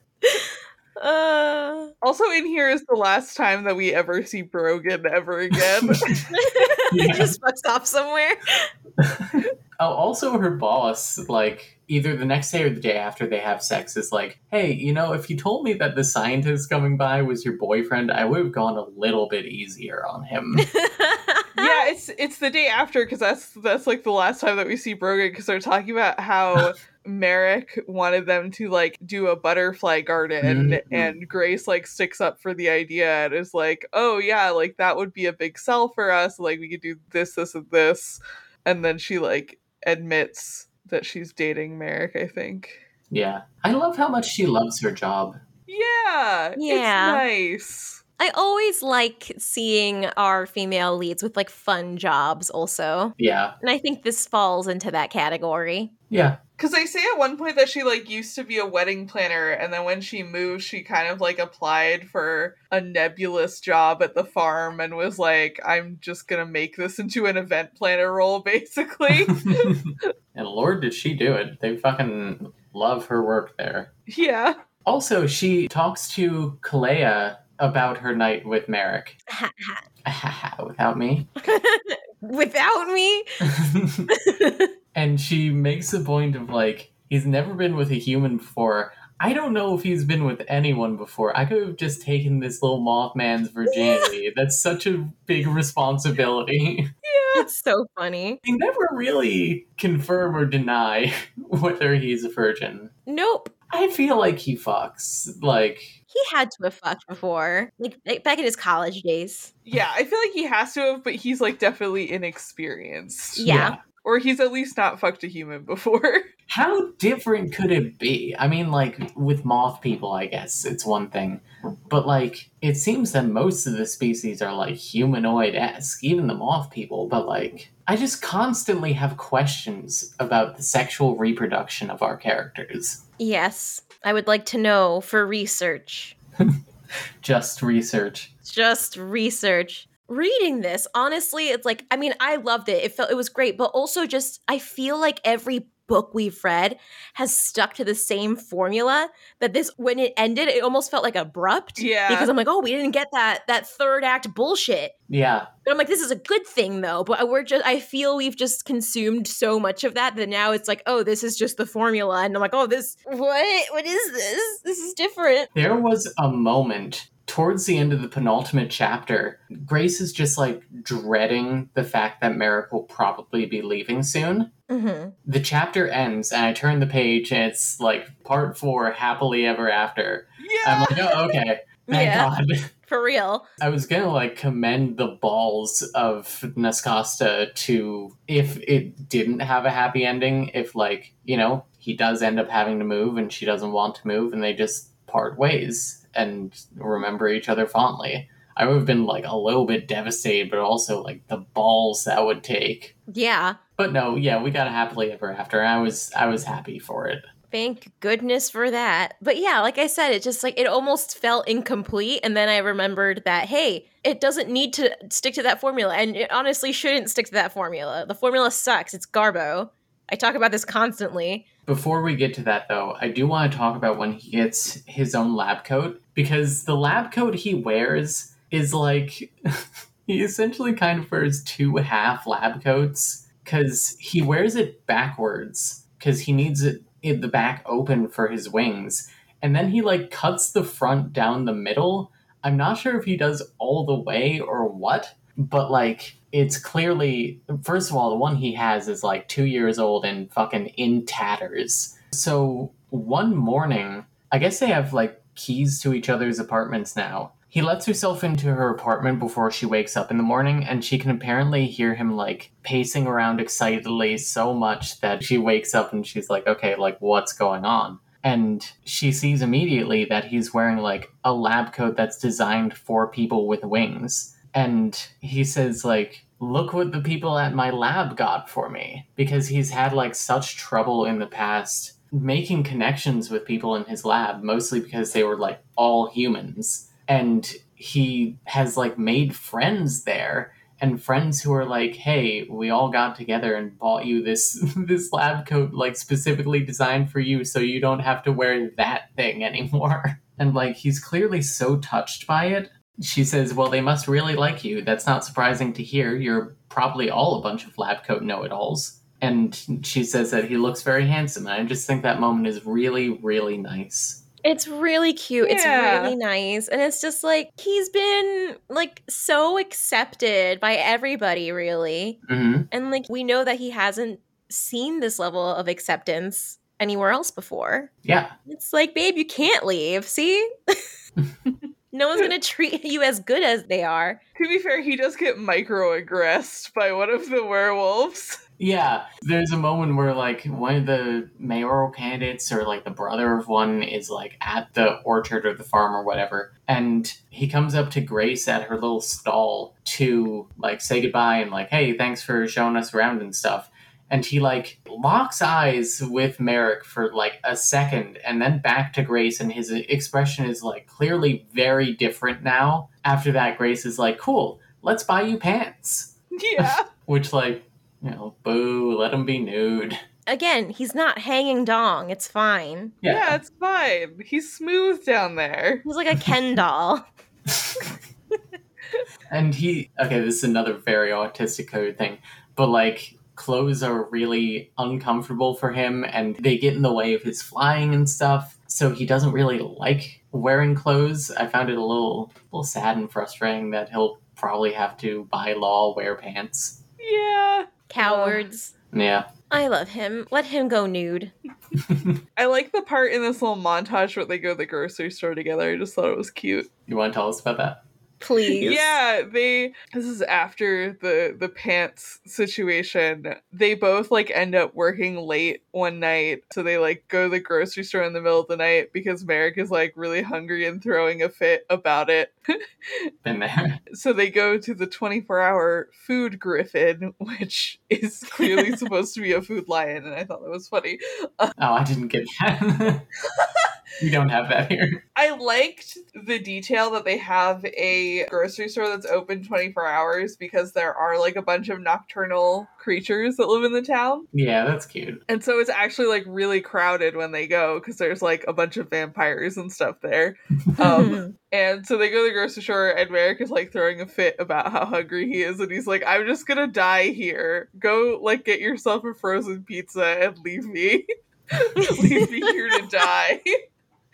Uh Also in here is the last time that we ever see Brogan ever again. Yeah. just fucks off somewhere. Oh, also her boss, like either the next day or the day after they have sex, is like, "Hey, you know, if you told me that the scientist coming by was your boyfriend, I would have gone a little bit easier on him." yeah, it's it's the day after because that's that's like the last time that we see Brogan because they're talking about how Merrick wanted them to like do a butterfly garden Mhm. and Grace like sticks up for the idea and is like, oh yeah, like that would be a big sell for us. Like we could do this, this, and this, and then she like admits that she's dating Merrick. I think. yeah, I love how much she loves her job. Yeah, Yeah. it's nice. I always like seeing our female leads with like fun jobs also. Yeah, And I think this falls into that category. yeah, Because they say at one point that she like used to be a wedding planner, and then when she moved, she kind of like applied for a nebulous job at the farm and was like, "I'm just gonna make this into an event planner role, basically." and Lord, did she do it? They fucking love her work there. yeah, Also, she talks to Kalea about her night with Merrick. Without me. Without me? and she makes a point of like, he's never been with a human before. I don't know if he's been with anyone before. I could have just taken this little Mothman's virginity. That's such a big responsibility. Yeah. It's so funny. They never really confirm or deny whether he's a virgin. Nope. I feel like he fucks. Like he had to have fucked before, like back in his college days. Yeah, I feel like he has to have, but he's like definitely inexperienced. Yeah. yeah. Or he's at least not fucked a human before. How different could it be? I mean, like, with moth people, I guess it's one thing. But, like, it seems that most of the species are, like, humanoid esque, even the moth people. But, like, I just constantly have questions about the sexual reproduction of our characters. Yes. I would like to know for research. just research. Just research reading this honestly it's like i mean i loved it. It felt it was great but also just i feel like every book we've read has stuck to the same formula that this when it ended it almost felt like abrupt yeah. because i'm like oh we didn't get that that third act bullshit. Yeah. But i'm like this is a good thing though but we're just i feel we've just consumed so much of that that now it's like oh this is just the formula and i'm like oh this what? What is this? This is different. There was a moment towards the end of the penultimate chapter, Grace is just like dreading the fact that Merrick will probably be leaving soon. Mm-hmm. The chapter ends, and I turn the page, and it's like part four, happily ever after. Yeah. I'm like, oh, okay. Thank yeah. God. For real. I was gonna like commend the balls of Nascosta to if it didn't have a happy ending, if like, you know, he does end up having to move and she doesn't want to move and they just part ways and remember each other fondly. I would have been like a little bit devastated, but also like the balls that would take. Yeah. But no, yeah, we got a happily ever after. I was I was happy for it. Thank goodness for that. But yeah, like I said, it just like it almost felt incomplete. And then I remembered that, hey, it doesn't need to stick to that formula. And it honestly shouldn't stick to that formula. The formula sucks. It's Garbo. I talk about this constantly. Before we get to that, though, I do want to talk about when he gets his own lab coat because the lab coat he wears is like he essentially kind of wears two half lab coats because he wears it backwards because he needs it in the back open for his wings and then he like cuts the front down the middle. I'm not sure if he does all the way or what but like it's clearly first of all the one he has is like two years old and fucking in tatters. So one morning i guess they have like keys to each other's apartments now. He lets herself into her apartment before she wakes up in the morning and she can apparently hear him like pacing around excitedly so much that she wakes up and she's like okay like what's going on? And she sees immediately that he's wearing like a lab coat that's designed for people with wings and he says like look what the people at my lab got for me because he's had like such trouble in the past making connections with people in his lab mostly because they were like all humans. And he has like made friends there and friends who are like hey we all got together and bought you this this lab coat like specifically designed for you so you don't have to wear that thing anymore. And like he's clearly so touched by it she says, Well, they must really like you. That's not surprising to hear. You're probably all a bunch of lab coat know it alls. And she says that he looks very handsome. And I just think that moment is really, really nice. It's really cute. Yeah. It's really nice. And it's just like he's been like so accepted by everybody, really. Mm-hmm. And like we know that he hasn't seen this level of acceptance anywhere else before. Yeah. It's like, babe, you can't leave. See? No one's gonna treat you as good as they are. To be fair, he does get microaggressed by one of the werewolves. Yeah, there's a moment where like one of the mayoral candidates or like the brother of one is like at the orchard or the farm or whatever, and he comes up to Grace at her little stall to like say goodbye and like, hey, thanks for showing us around and stuff and he like locks eyes with Merrick for like a second and then back to Grace and his expression is like clearly very different now. After that Grace is like, "Cool, let's buy you pants." Yeah. Which like, you know, boo, let him be nude. Again, he's not hanging dong. It's fine. Yeah. yeah, it's fine. He's smooth down there. He's like a Ken doll. and he okay, this is another very autistic code thing, but like clothes are really uncomfortable for him and they get in the way of his flying and stuff. So he doesn't really like wearing clothes. I found it a little little sad and frustrating that he'll probably have to by law wear pants. Yeah. Cowards. Yeah. I love him. Let him go nude. I like the part in this little montage where they go to the grocery store together. I just thought it was cute. You want to tell us about that? Please. Yeah, they this is after the the pants situation. They both like end up working late one night. So they like go to the grocery store in the middle of the night because Merrick is like really hungry and throwing a fit about it. Been there. so they go to the 24-hour food griffin, which is clearly supposed to be a food lion and I thought that was funny. Oh, I didn't get that. we don't have that here. I liked the detail that they have a grocery store that's open 24 hours because there are like a bunch of nocturnal creatures that live in the town. Yeah, that's cute. And so it's actually like really crowded when they go because there's like a bunch of vampires and stuff there. Um, and so they go to the grocery store and Merrick is like throwing a fit about how hungry he is. And he's like, I'm just gonna die here. Go like get yourself a frozen pizza and leave me. leave me here to die.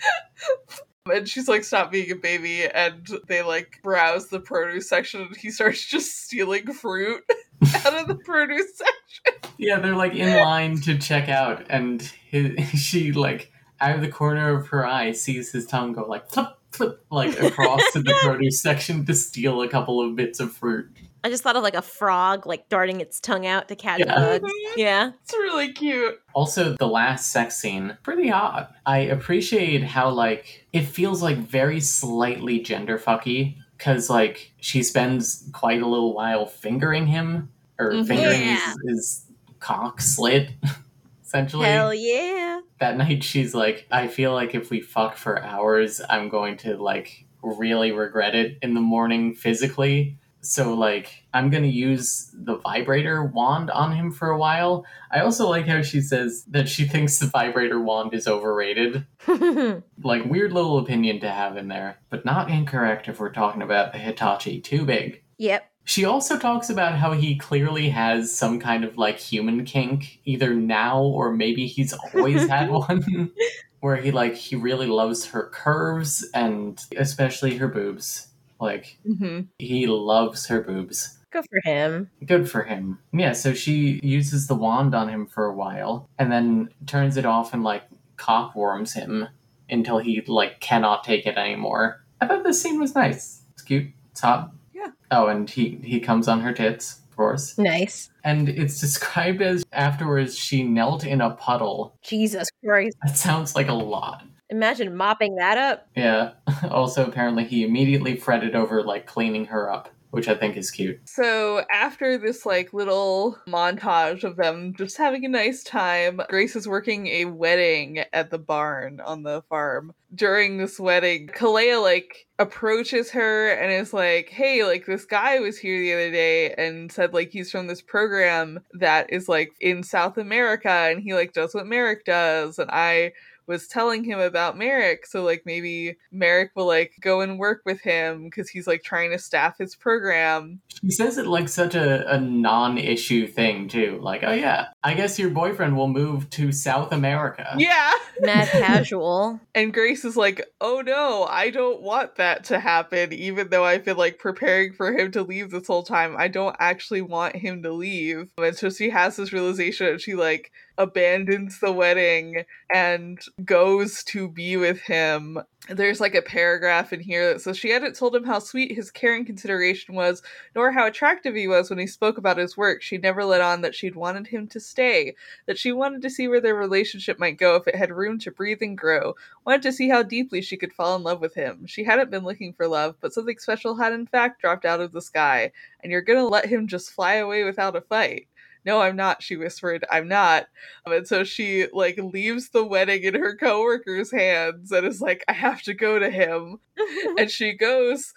And she's like, stop being a baby. And they like browse the produce section and he starts just stealing fruit out of the produce section. Yeah, they're like in line to check out, and his, she like out of the corner of her eye sees his tongue go like flip flip like across to the produce section to steal a couple of bits of fruit. I just thought of like a frog like darting its tongue out to catch Yeah. bugs. Yeah. It's really cute. Also, the last sex scene, pretty odd. I appreciate how, like, it feels like very slightly gender fucky, because, like, she spends quite a little while fingering him, or Mhm. fingering Yeah. his, his cock slit, essentially. Hell yeah. That night, she's like, I feel like if we fuck for hours, I'm going to, like, really regret it in the morning physically. So, like, I'm gonna use the vibrator wand on him for a while. I also like how she says that she thinks the vibrator wand is overrated. Like, weird little opinion to have in there, but not incorrect if we're talking about the Hitachi too big. yep. She also talks about how he clearly has some kind of like human kink, either now or maybe he's always had one, where he like he really loves her curves and especially her boobs. Like Mm-hmm. he loves her boobs. Good for him. Good for him. Yeah, so she uses the wand on him for a while and then turns it off and like cockworms him until he like cannot take it anymore. I thought this scene was nice. It's cute. It's hot. Yeah. Oh, and he he comes on her tits, of course. Nice. And it's described as afterwards she knelt in a puddle. Jesus Christ. That sounds like a lot. Imagine mopping that up. Yeah. Also, apparently, he immediately fretted over like cleaning her up, which I think is cute. So after this like little montage of them just having a nice time, Grace is working a wedding at the barn on the farm. During this wedding, Kalea like approaches her and is like, "Hey, like this guy was here the other day and said like he's from this program that is like in South America and he like does what Merrick does and I was telling him about Merrick, so like maybe Merrick will like go and work with him because he's like trying to staff his program. She says it like such a, a non issue thing, too. Like, oh, yeah, I guess your boyfriend will move to South America. Yeah. Mad casual. And Grace is like, oh no, I don't want that to happen, even though I've been like preparing for him to leave this whole time. I don't actually want him to leave. And so she has this realization and she like abandons the wedding and goes to be with him. There's like a paragraph in here that says she hadn't told him how sweet his caring consideration was, nor how attractive he was when he spoke about his work. She never let on that she'd wanted him to stay, that she wanted to see where their relationship might go if it had room to breathe and grow, wanted to see how deeply she could fall in love with him. She hadn't been looking for love, but something special had in fact dropped out of the sky, and you're gonna let him just fly away without a fight. No, I'm not, she whispered. I'm not. Um, and so she like leaves the wedding in her coworker's hands and is like, I have to go to him. and she goes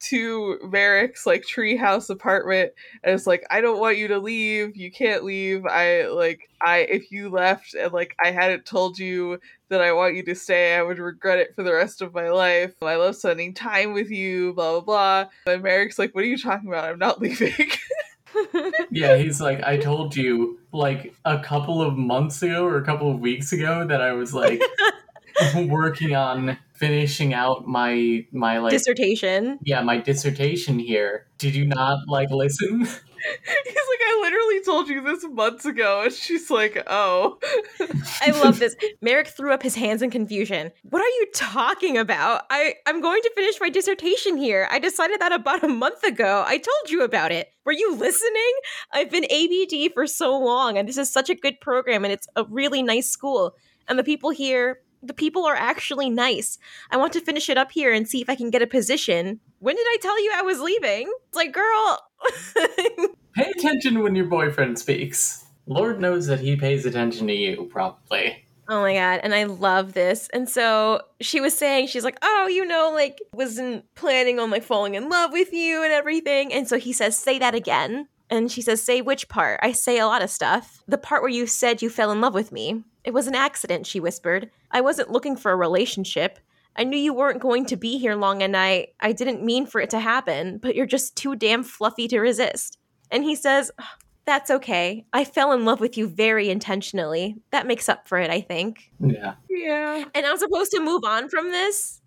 to Merrick's like treehouse apartment and it's like, I don't want you to leave. You can't leave. I like I if you left and like I hadn't told you that I want you to stay, I would regret it for the rest of my life. I love spending time with you, blah blah blah. And Merrick's like, What are you talking about? I'm not leaving. Yeah, he's like, I told you like a couple of months ago or a couple of weeks ago that I was like working on finishing out my my like dissertation. Yeah, my dissertation here. Did you not like listen? He's like, I literally told you this months ago. And she's like, oh. I love this. Merrick threw up his hands in confusion. What are you talking about? I, I'm going to finish my dissertation here. I decided that about a month ago. I told you about it. Were you listening? I've been ABD for so long, and this is such a good program, and it's a really nice school. And the people here the people are actually nice. I want to finish it up here and see if I can get a position. When did I tell you I was leaving? It's like, girl. Pay attention when your boyfriend speaks. Lord knows that he pays attention to you, probably. Oh my god, and I love this. And so she was saying, she's like, oh, you know, like, wasn't planning on like falling in love with you and everything. And so he says, say that again. And she says, say which part? I say a lot of stuff. The part where you said you fell in love with me. It was an accident, she whispered. I wasn't looking for a relationship. I knew you weren't going to be here long and I I didn't mean for it to happen, but you're just too damn fluffy to resist. And he says, "That's okay. I fell in love with you very intentionally. That makes up for it, I think." Yeah. Yeah. And I'm supposed to move on from this?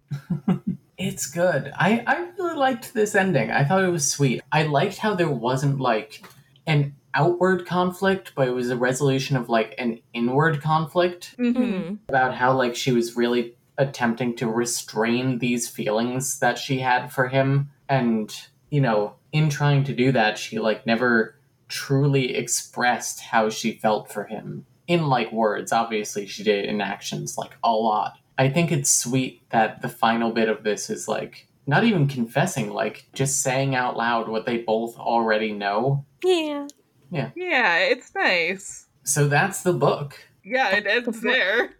it's good. I I really liked this ending. I thought it was sweet. I liked how there wasn't like an outward conflict, but it was a resolution of like an inward conflict mm-hmm. about how like she was really attempting to restrain these feelings that she had for him and you know in trying to do that she like never truly expressed how she felt for him in like words obviously she did in actions like a lot i think it's sweet that the final bit of this is like not even confessing like just saying out loud what they both already know yeah yeah. Yeah, it's nice. So that's the book. Yeah, it ends there.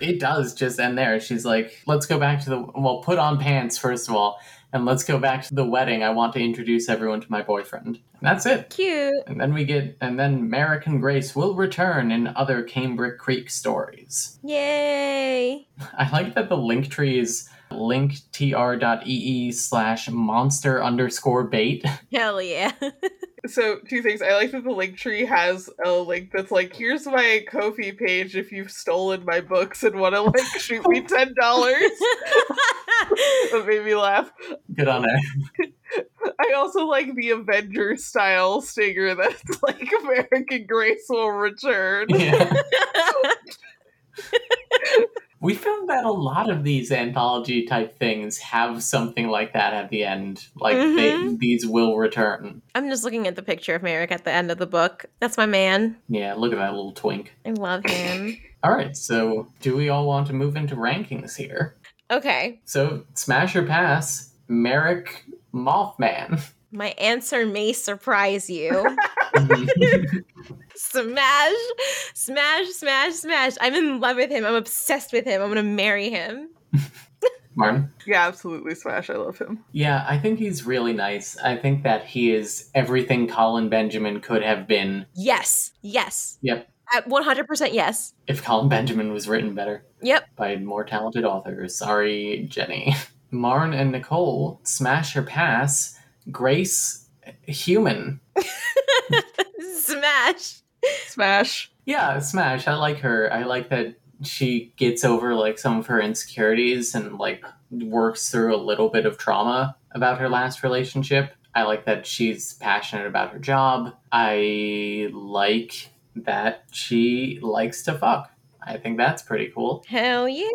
It does just end there. She's like, let's go back to the, well, put on pants, first of all, and let's go back to the wedding. I want to introduce everyone to my boyfriend. And that's it. Cute. And then we get, and then Merrick and Grace will return in other Cambric Creek stories. Yay. I like that the link tree is linktr.ee slash monster underscore bait. Hell yeah. so two things. I like that the link tree has a link that's like, here's my Ko-fi page if you've stolen my books and want to like shoot me ten dollars. that made me laugh. Good on it. I also like the Avenger style stinger that's like Merrick and Grace will return. Yeah. We found that a lot of these anthology type things have something like that at the end like mm-hmm. they, these will return. I'm just looking at the picture of merrick at the end of the book. That's my man. Yeah look at that little twink. I love him. All right so do we all want to move into rankings here? Okay. So smash or pass merrick mothman my answer may surprise you. Mm-hmm. smash, smash, smash, smash. I'm in love with him. I'm obsessed with him. I'm going to marry him. Marn? Yeah, absolutely smash. I love him. Yeah, I think he's really nice. I think that he is everything Colin Benjamin could have been. Yes. Yes. Yep. At 100% yes. If Colin Benjamin was written better. Yep. By more talented authors. Sorry, Jenny. Marn and Nicole smash or pass Grace human. smash. Smash. Yeah, smash. I like her. I like that she gets over like some of her insecurities and like works through a little bit of trauma about her last relationship. I like that she's passionate about her job. I like that she likes to fuck. I think that's pretty cool. Hell yeah.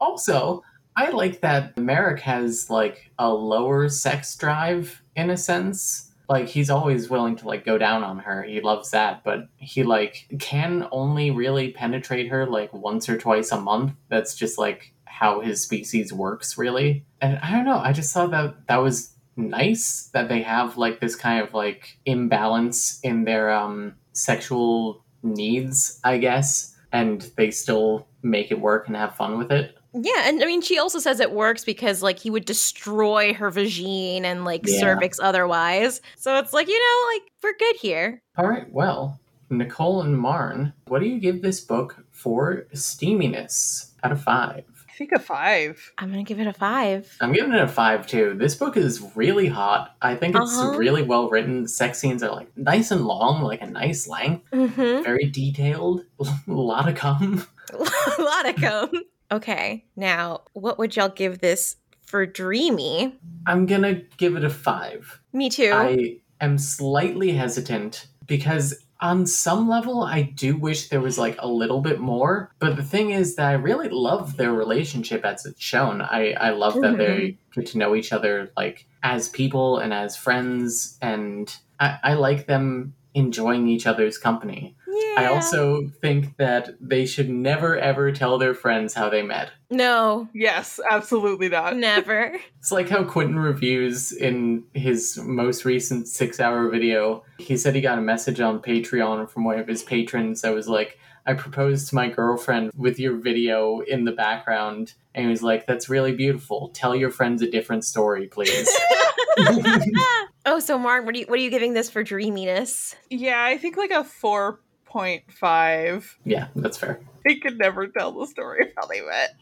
Also, I like that Merrick has like a lower sex drive in a sense. Like he's always willing to like go down on her. He loves that, but he like can only really penetrate her like once or twice a month. That's just like how his species works really. And I don't know, I just thought that that was nice that they have like this kind of like imbalance in their um sexual needs, I guess, and they still make it work and have fun with it. Yeah, and I mean, she also says it works because like he would destroy her vagine and like Yeah. cervix otherwise. So it's like you know, like we're good here. All right, well, Nicole and Marn, what do you give this book for steaminess out of five? I think a five. I'm gonna give it a five. I'm giving it a five too. This book is really hot. I think it's Uh-huh. really well written. Sex scenes are like nice and long, like a nice length, Mm-hmm. very detailed, a lot of cum. a lot of cum. Okay, now what would y'all give this for dreamy? I'm gonna give it a five. Me too. I am slightly hesitant because on some level I do wish there was like a little bit more. But the thing is that I really love their relationship as it's shown. I, I love that they mm-hmm. get to know each other like as people and as friends and I, I like them enjoying each other's company. yeah. I also think that they should never ever tell their friends how they met. no, Yes, absolutely not. never. It's like how Quinton reviews in his most recent six hour video. He said he got a message on Patreon from one of his patrons that was like, I proposed to my girlfriend with your video in the background. And he was like, That's really beautiful. Tell your friends a different story, please. oh, so Mark, what are you what are you giving this for dreaminess? Yeah, I think like a four point five. yeah, that's fair. They could never tell the story of how they met.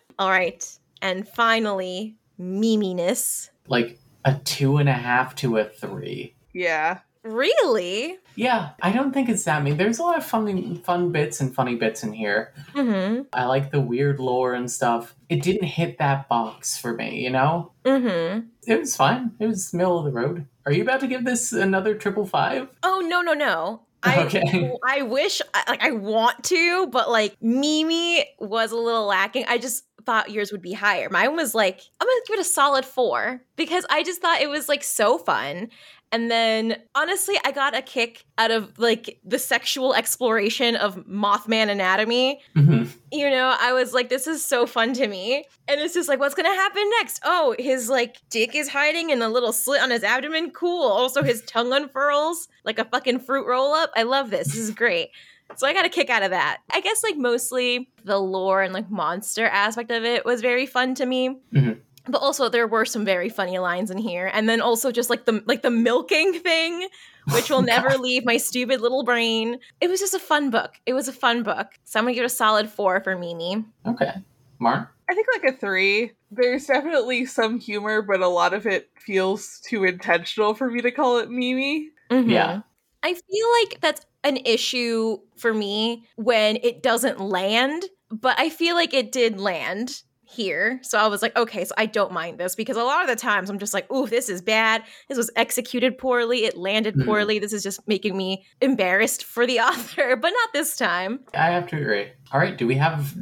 All right, and finally, memeyness. like a two and a half to a three. Yeah. Really? Yeah, I don't think it's that mean. There's a lot of funny, fun bits and funny bits in here. Mm-hmm. I like the weird lore and stuff. It didn't hit that box for me, you know? Mm-hmm. It was fine. It was middle of the road. Are you about to give this another triple five? Oh no no no. I Okay. I wish like I want to, but like memey was a little lacking. I just thought yours would be higher. Mine was like I'm gonna give it a solid four because I just thought it was like so fun. And then honestly, I got a kick out of like the sexual exploration of Mothman anatomy. hmm You know, I was like, this is so fun to me. And it's just like, what's gonna happen next? Oh, his like dick is hiding in a little slit on his abdomen. Cool. Also, his tongue unfurls like a fucking fruit roll up. I love this. This is great. So I got a kick out of that. I guess like mostly the lore and like monster aspect of it was very fun to me. Mhm. But also there were some very funny lines in here. And then also just like the like the milking thing, which will never leave my stupid little brain. It was just a fun book. It was a fun book. So I'm gonna give it a solid four for memey. Okay. Mark? I think like a three. There's definitely some humor, but a lot of it feels too intentional for me to call it memey. Mhm. Yeah. I feel like that's an issue for me when it doesn't land, but I feel like it did land here. So I was like, okay, so I don't mind this because a lot of the times I'm just like, ooh, this is bad. This was executed poorly. It landed Mhm. poorly. This is just making me embarrassed for the author, but not this time. I have to agree. All right. Do we have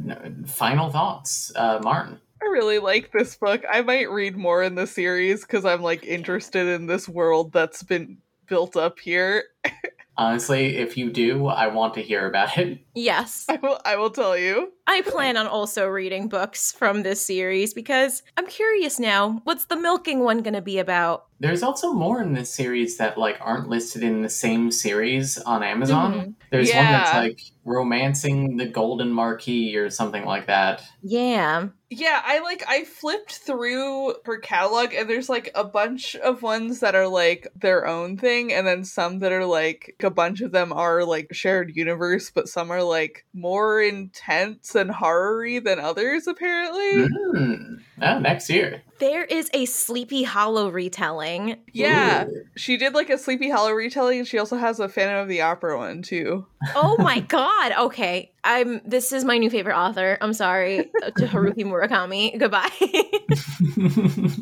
final thoughts? Uh, Marn? I really like this book. I might read more in the series because I'm like interested in this world that's been built up here. Honestly, if you do, I want to hear about it. Yes. I will I will tell you. I plan on also reading books from this series because I'm curious now. What's the milking one going to be about? There's also more in this series that like aren't listed in the same series on Amazon. Mhm. There's one that's like romancing the golden marquee or something like that. Yeah. Yeah, I like I flipped through her catalog and there's like a bunch of ones that are like their own thing and then some that are like a bunch of them are like shared universe but some are like more intense and horror-y than others apparently. Mm. Oh, next year. There is a Sleepy Hollow retelling. Yeah, Ooh. she did like a Sleepy Hollow retelling and she also has a Phantom of the Opera one too. Oh my god. Okay. I'm this is my new favorite author. I'm sorry uh, to Haruki Murakami. Goodbye.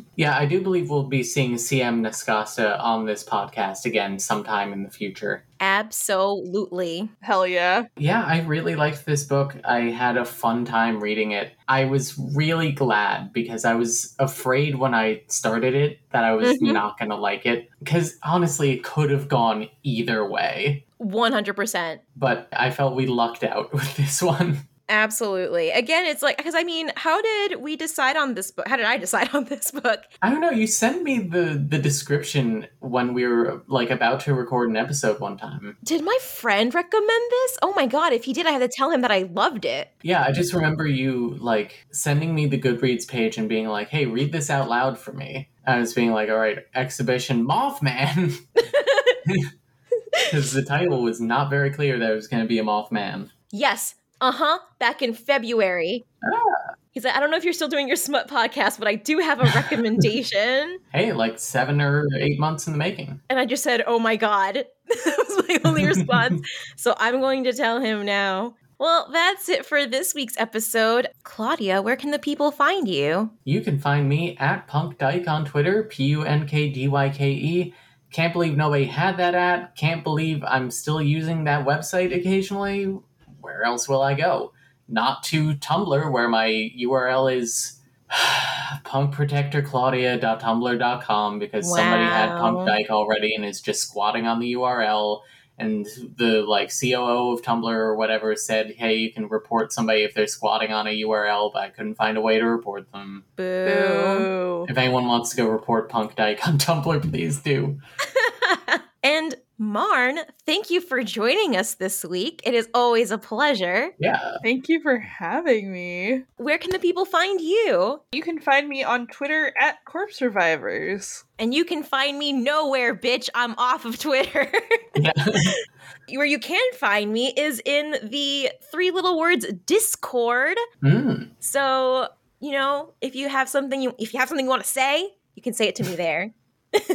yeah, I do believe we'll be seeing CM Nascosta on this podcast again sometime in the future. Absolutely. Hell yeah. Yeah, I really liked this book. I had a fun time reading it. I was really glad because I was afraid when I started it that I was Mhm. not going to like it. Because honestly, it could have gone either way. 100%. But I felt we lucked out with this one. Absolutely. Again, it's like because I mean, how did we decide on this book? How did I decide on this book? I don't know. You sent me the the description when we were like about to record an episode one time. Did my friend recommend this? Oh my god! If he did, I had to tell him that I loved it. Yeah, I just remember you like sending me the Goodreads page and being like, "Hey, read this out loud for me." I was being like, "All right, exhibition Mothman," because the title was not very clear that it was going to be a Mothman. Yes. Uh huh. Back in February. Ah. He's like, I don't know if you're still doing your smut podcast, but I do have a recommendation. Hey, like seven or eight months in the making. and I just said, Oh my God. that was my only response. so I'm going to tell him now. Well, that's it for this week's episode. Claudia, where can the people find you? You can find me at Punk Dyke on Twitter, P U N K D Y K E. Can't believe nobody had that at. Can't believe I'm still using that website occasionally. Where else will I go? Not to Tumblr, where my URL is punkprotectorclaudia.tumblr.com because somebody had Wow. Punk Dyke already and is just squatting on the URL. And the like COO of Tumblr or whatever said, "Hey, you can report somebody if they're squatting on a URL," but I couldn't find a way to report them. Boo. Boo. If anyone wants to go report Punk Dyke on Tumblr, please do. and Marn, thank you for joining us this week. It is always a pleasure. Yeah. Thank you for having me. Where can the people find you? You can find me on Twitter at Corpse Survivors. And you can find me nowhere, bitch. I'm off of Twitter. Yeah. Where you can find me is in the three little words Discord. Mm. So, you know, if you have something you if you have something you want to say, you can say it to me there.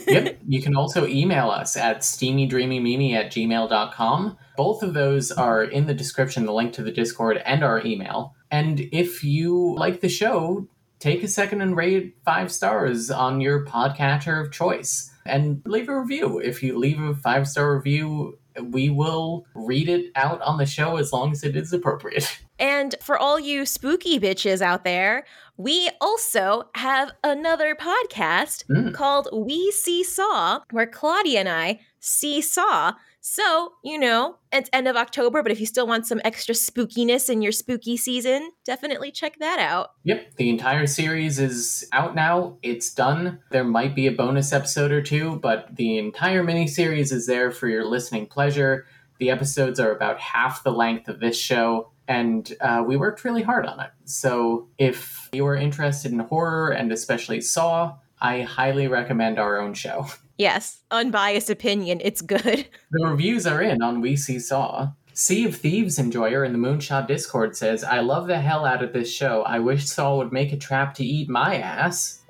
Yep. You can also email us at steamydreamymemey at gmail.com. Both of those are in the description, the link to the Discord and our email. And if you like the show, take a second and rate five stars on your podcatcher of choice. And leave a review. If you leave a five star review, we will read it out on the show as long as it is appropriate. And for all you spooky bitches out there, we also have another podcast Mm. called We See Saw, where Claudia and I see Saw. So, you know, it's end of October, but if you still want some extra spookiness in your spooky season, definitely check that out. Yep, the entire series is out now. It's done. There might be a bonus episode or two, but the entire miniseries is there for your listening pleasure. The episodes are about half the length of this show, and uh, we worked really hard on it. So if you are interested in horror and especially Saw, I highly recommend our own show. Yes, unbiased opinion, it's good. The reviews are in on We See Saw. Sea of Thieves enjoyer in the Moonshot Discord says, I love the hell out of this show. I wish Saw would make a trap to eat my ass.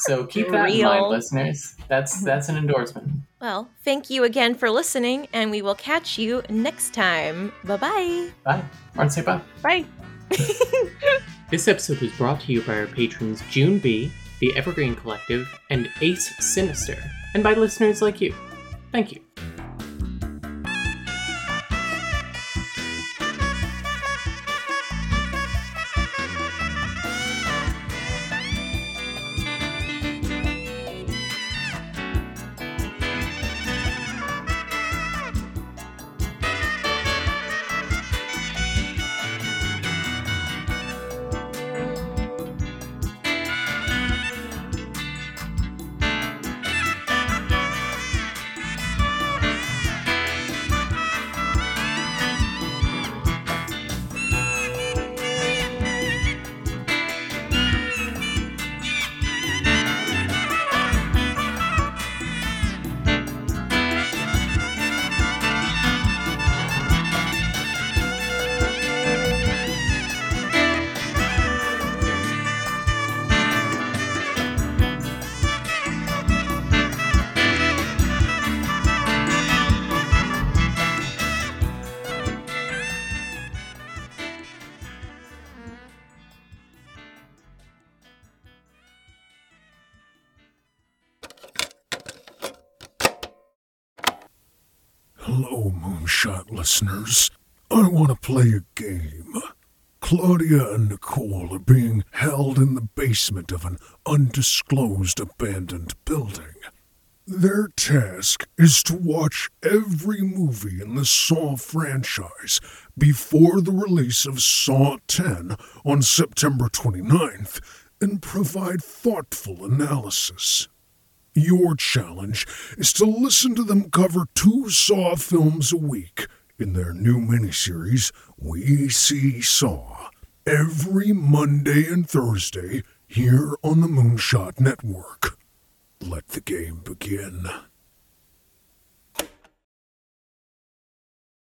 So keep that in mind, listeners. That's mm-hmm. that's an endorsement. Well, thank you again for listening, and we will catch you next time. Bye bye. Bye. Marn, say bye. Bye. This episode was brought to you by our patrons June B, the Evergreen Collective, and Ace Sinister, and by listeners like you. Thank you. Claudia and Nicole are being held in the basement of an undisclosed abandoned building. Their task is to watch every movie in the Saw franchise before the release of Saw 10 on September 29th and provide thoughtful analysis. Your challenge is to listen to them cover two Saw films a week in their new miniseries, We See Saw, every Monday and Thursday here on the Moonshot Network. Let the game begin.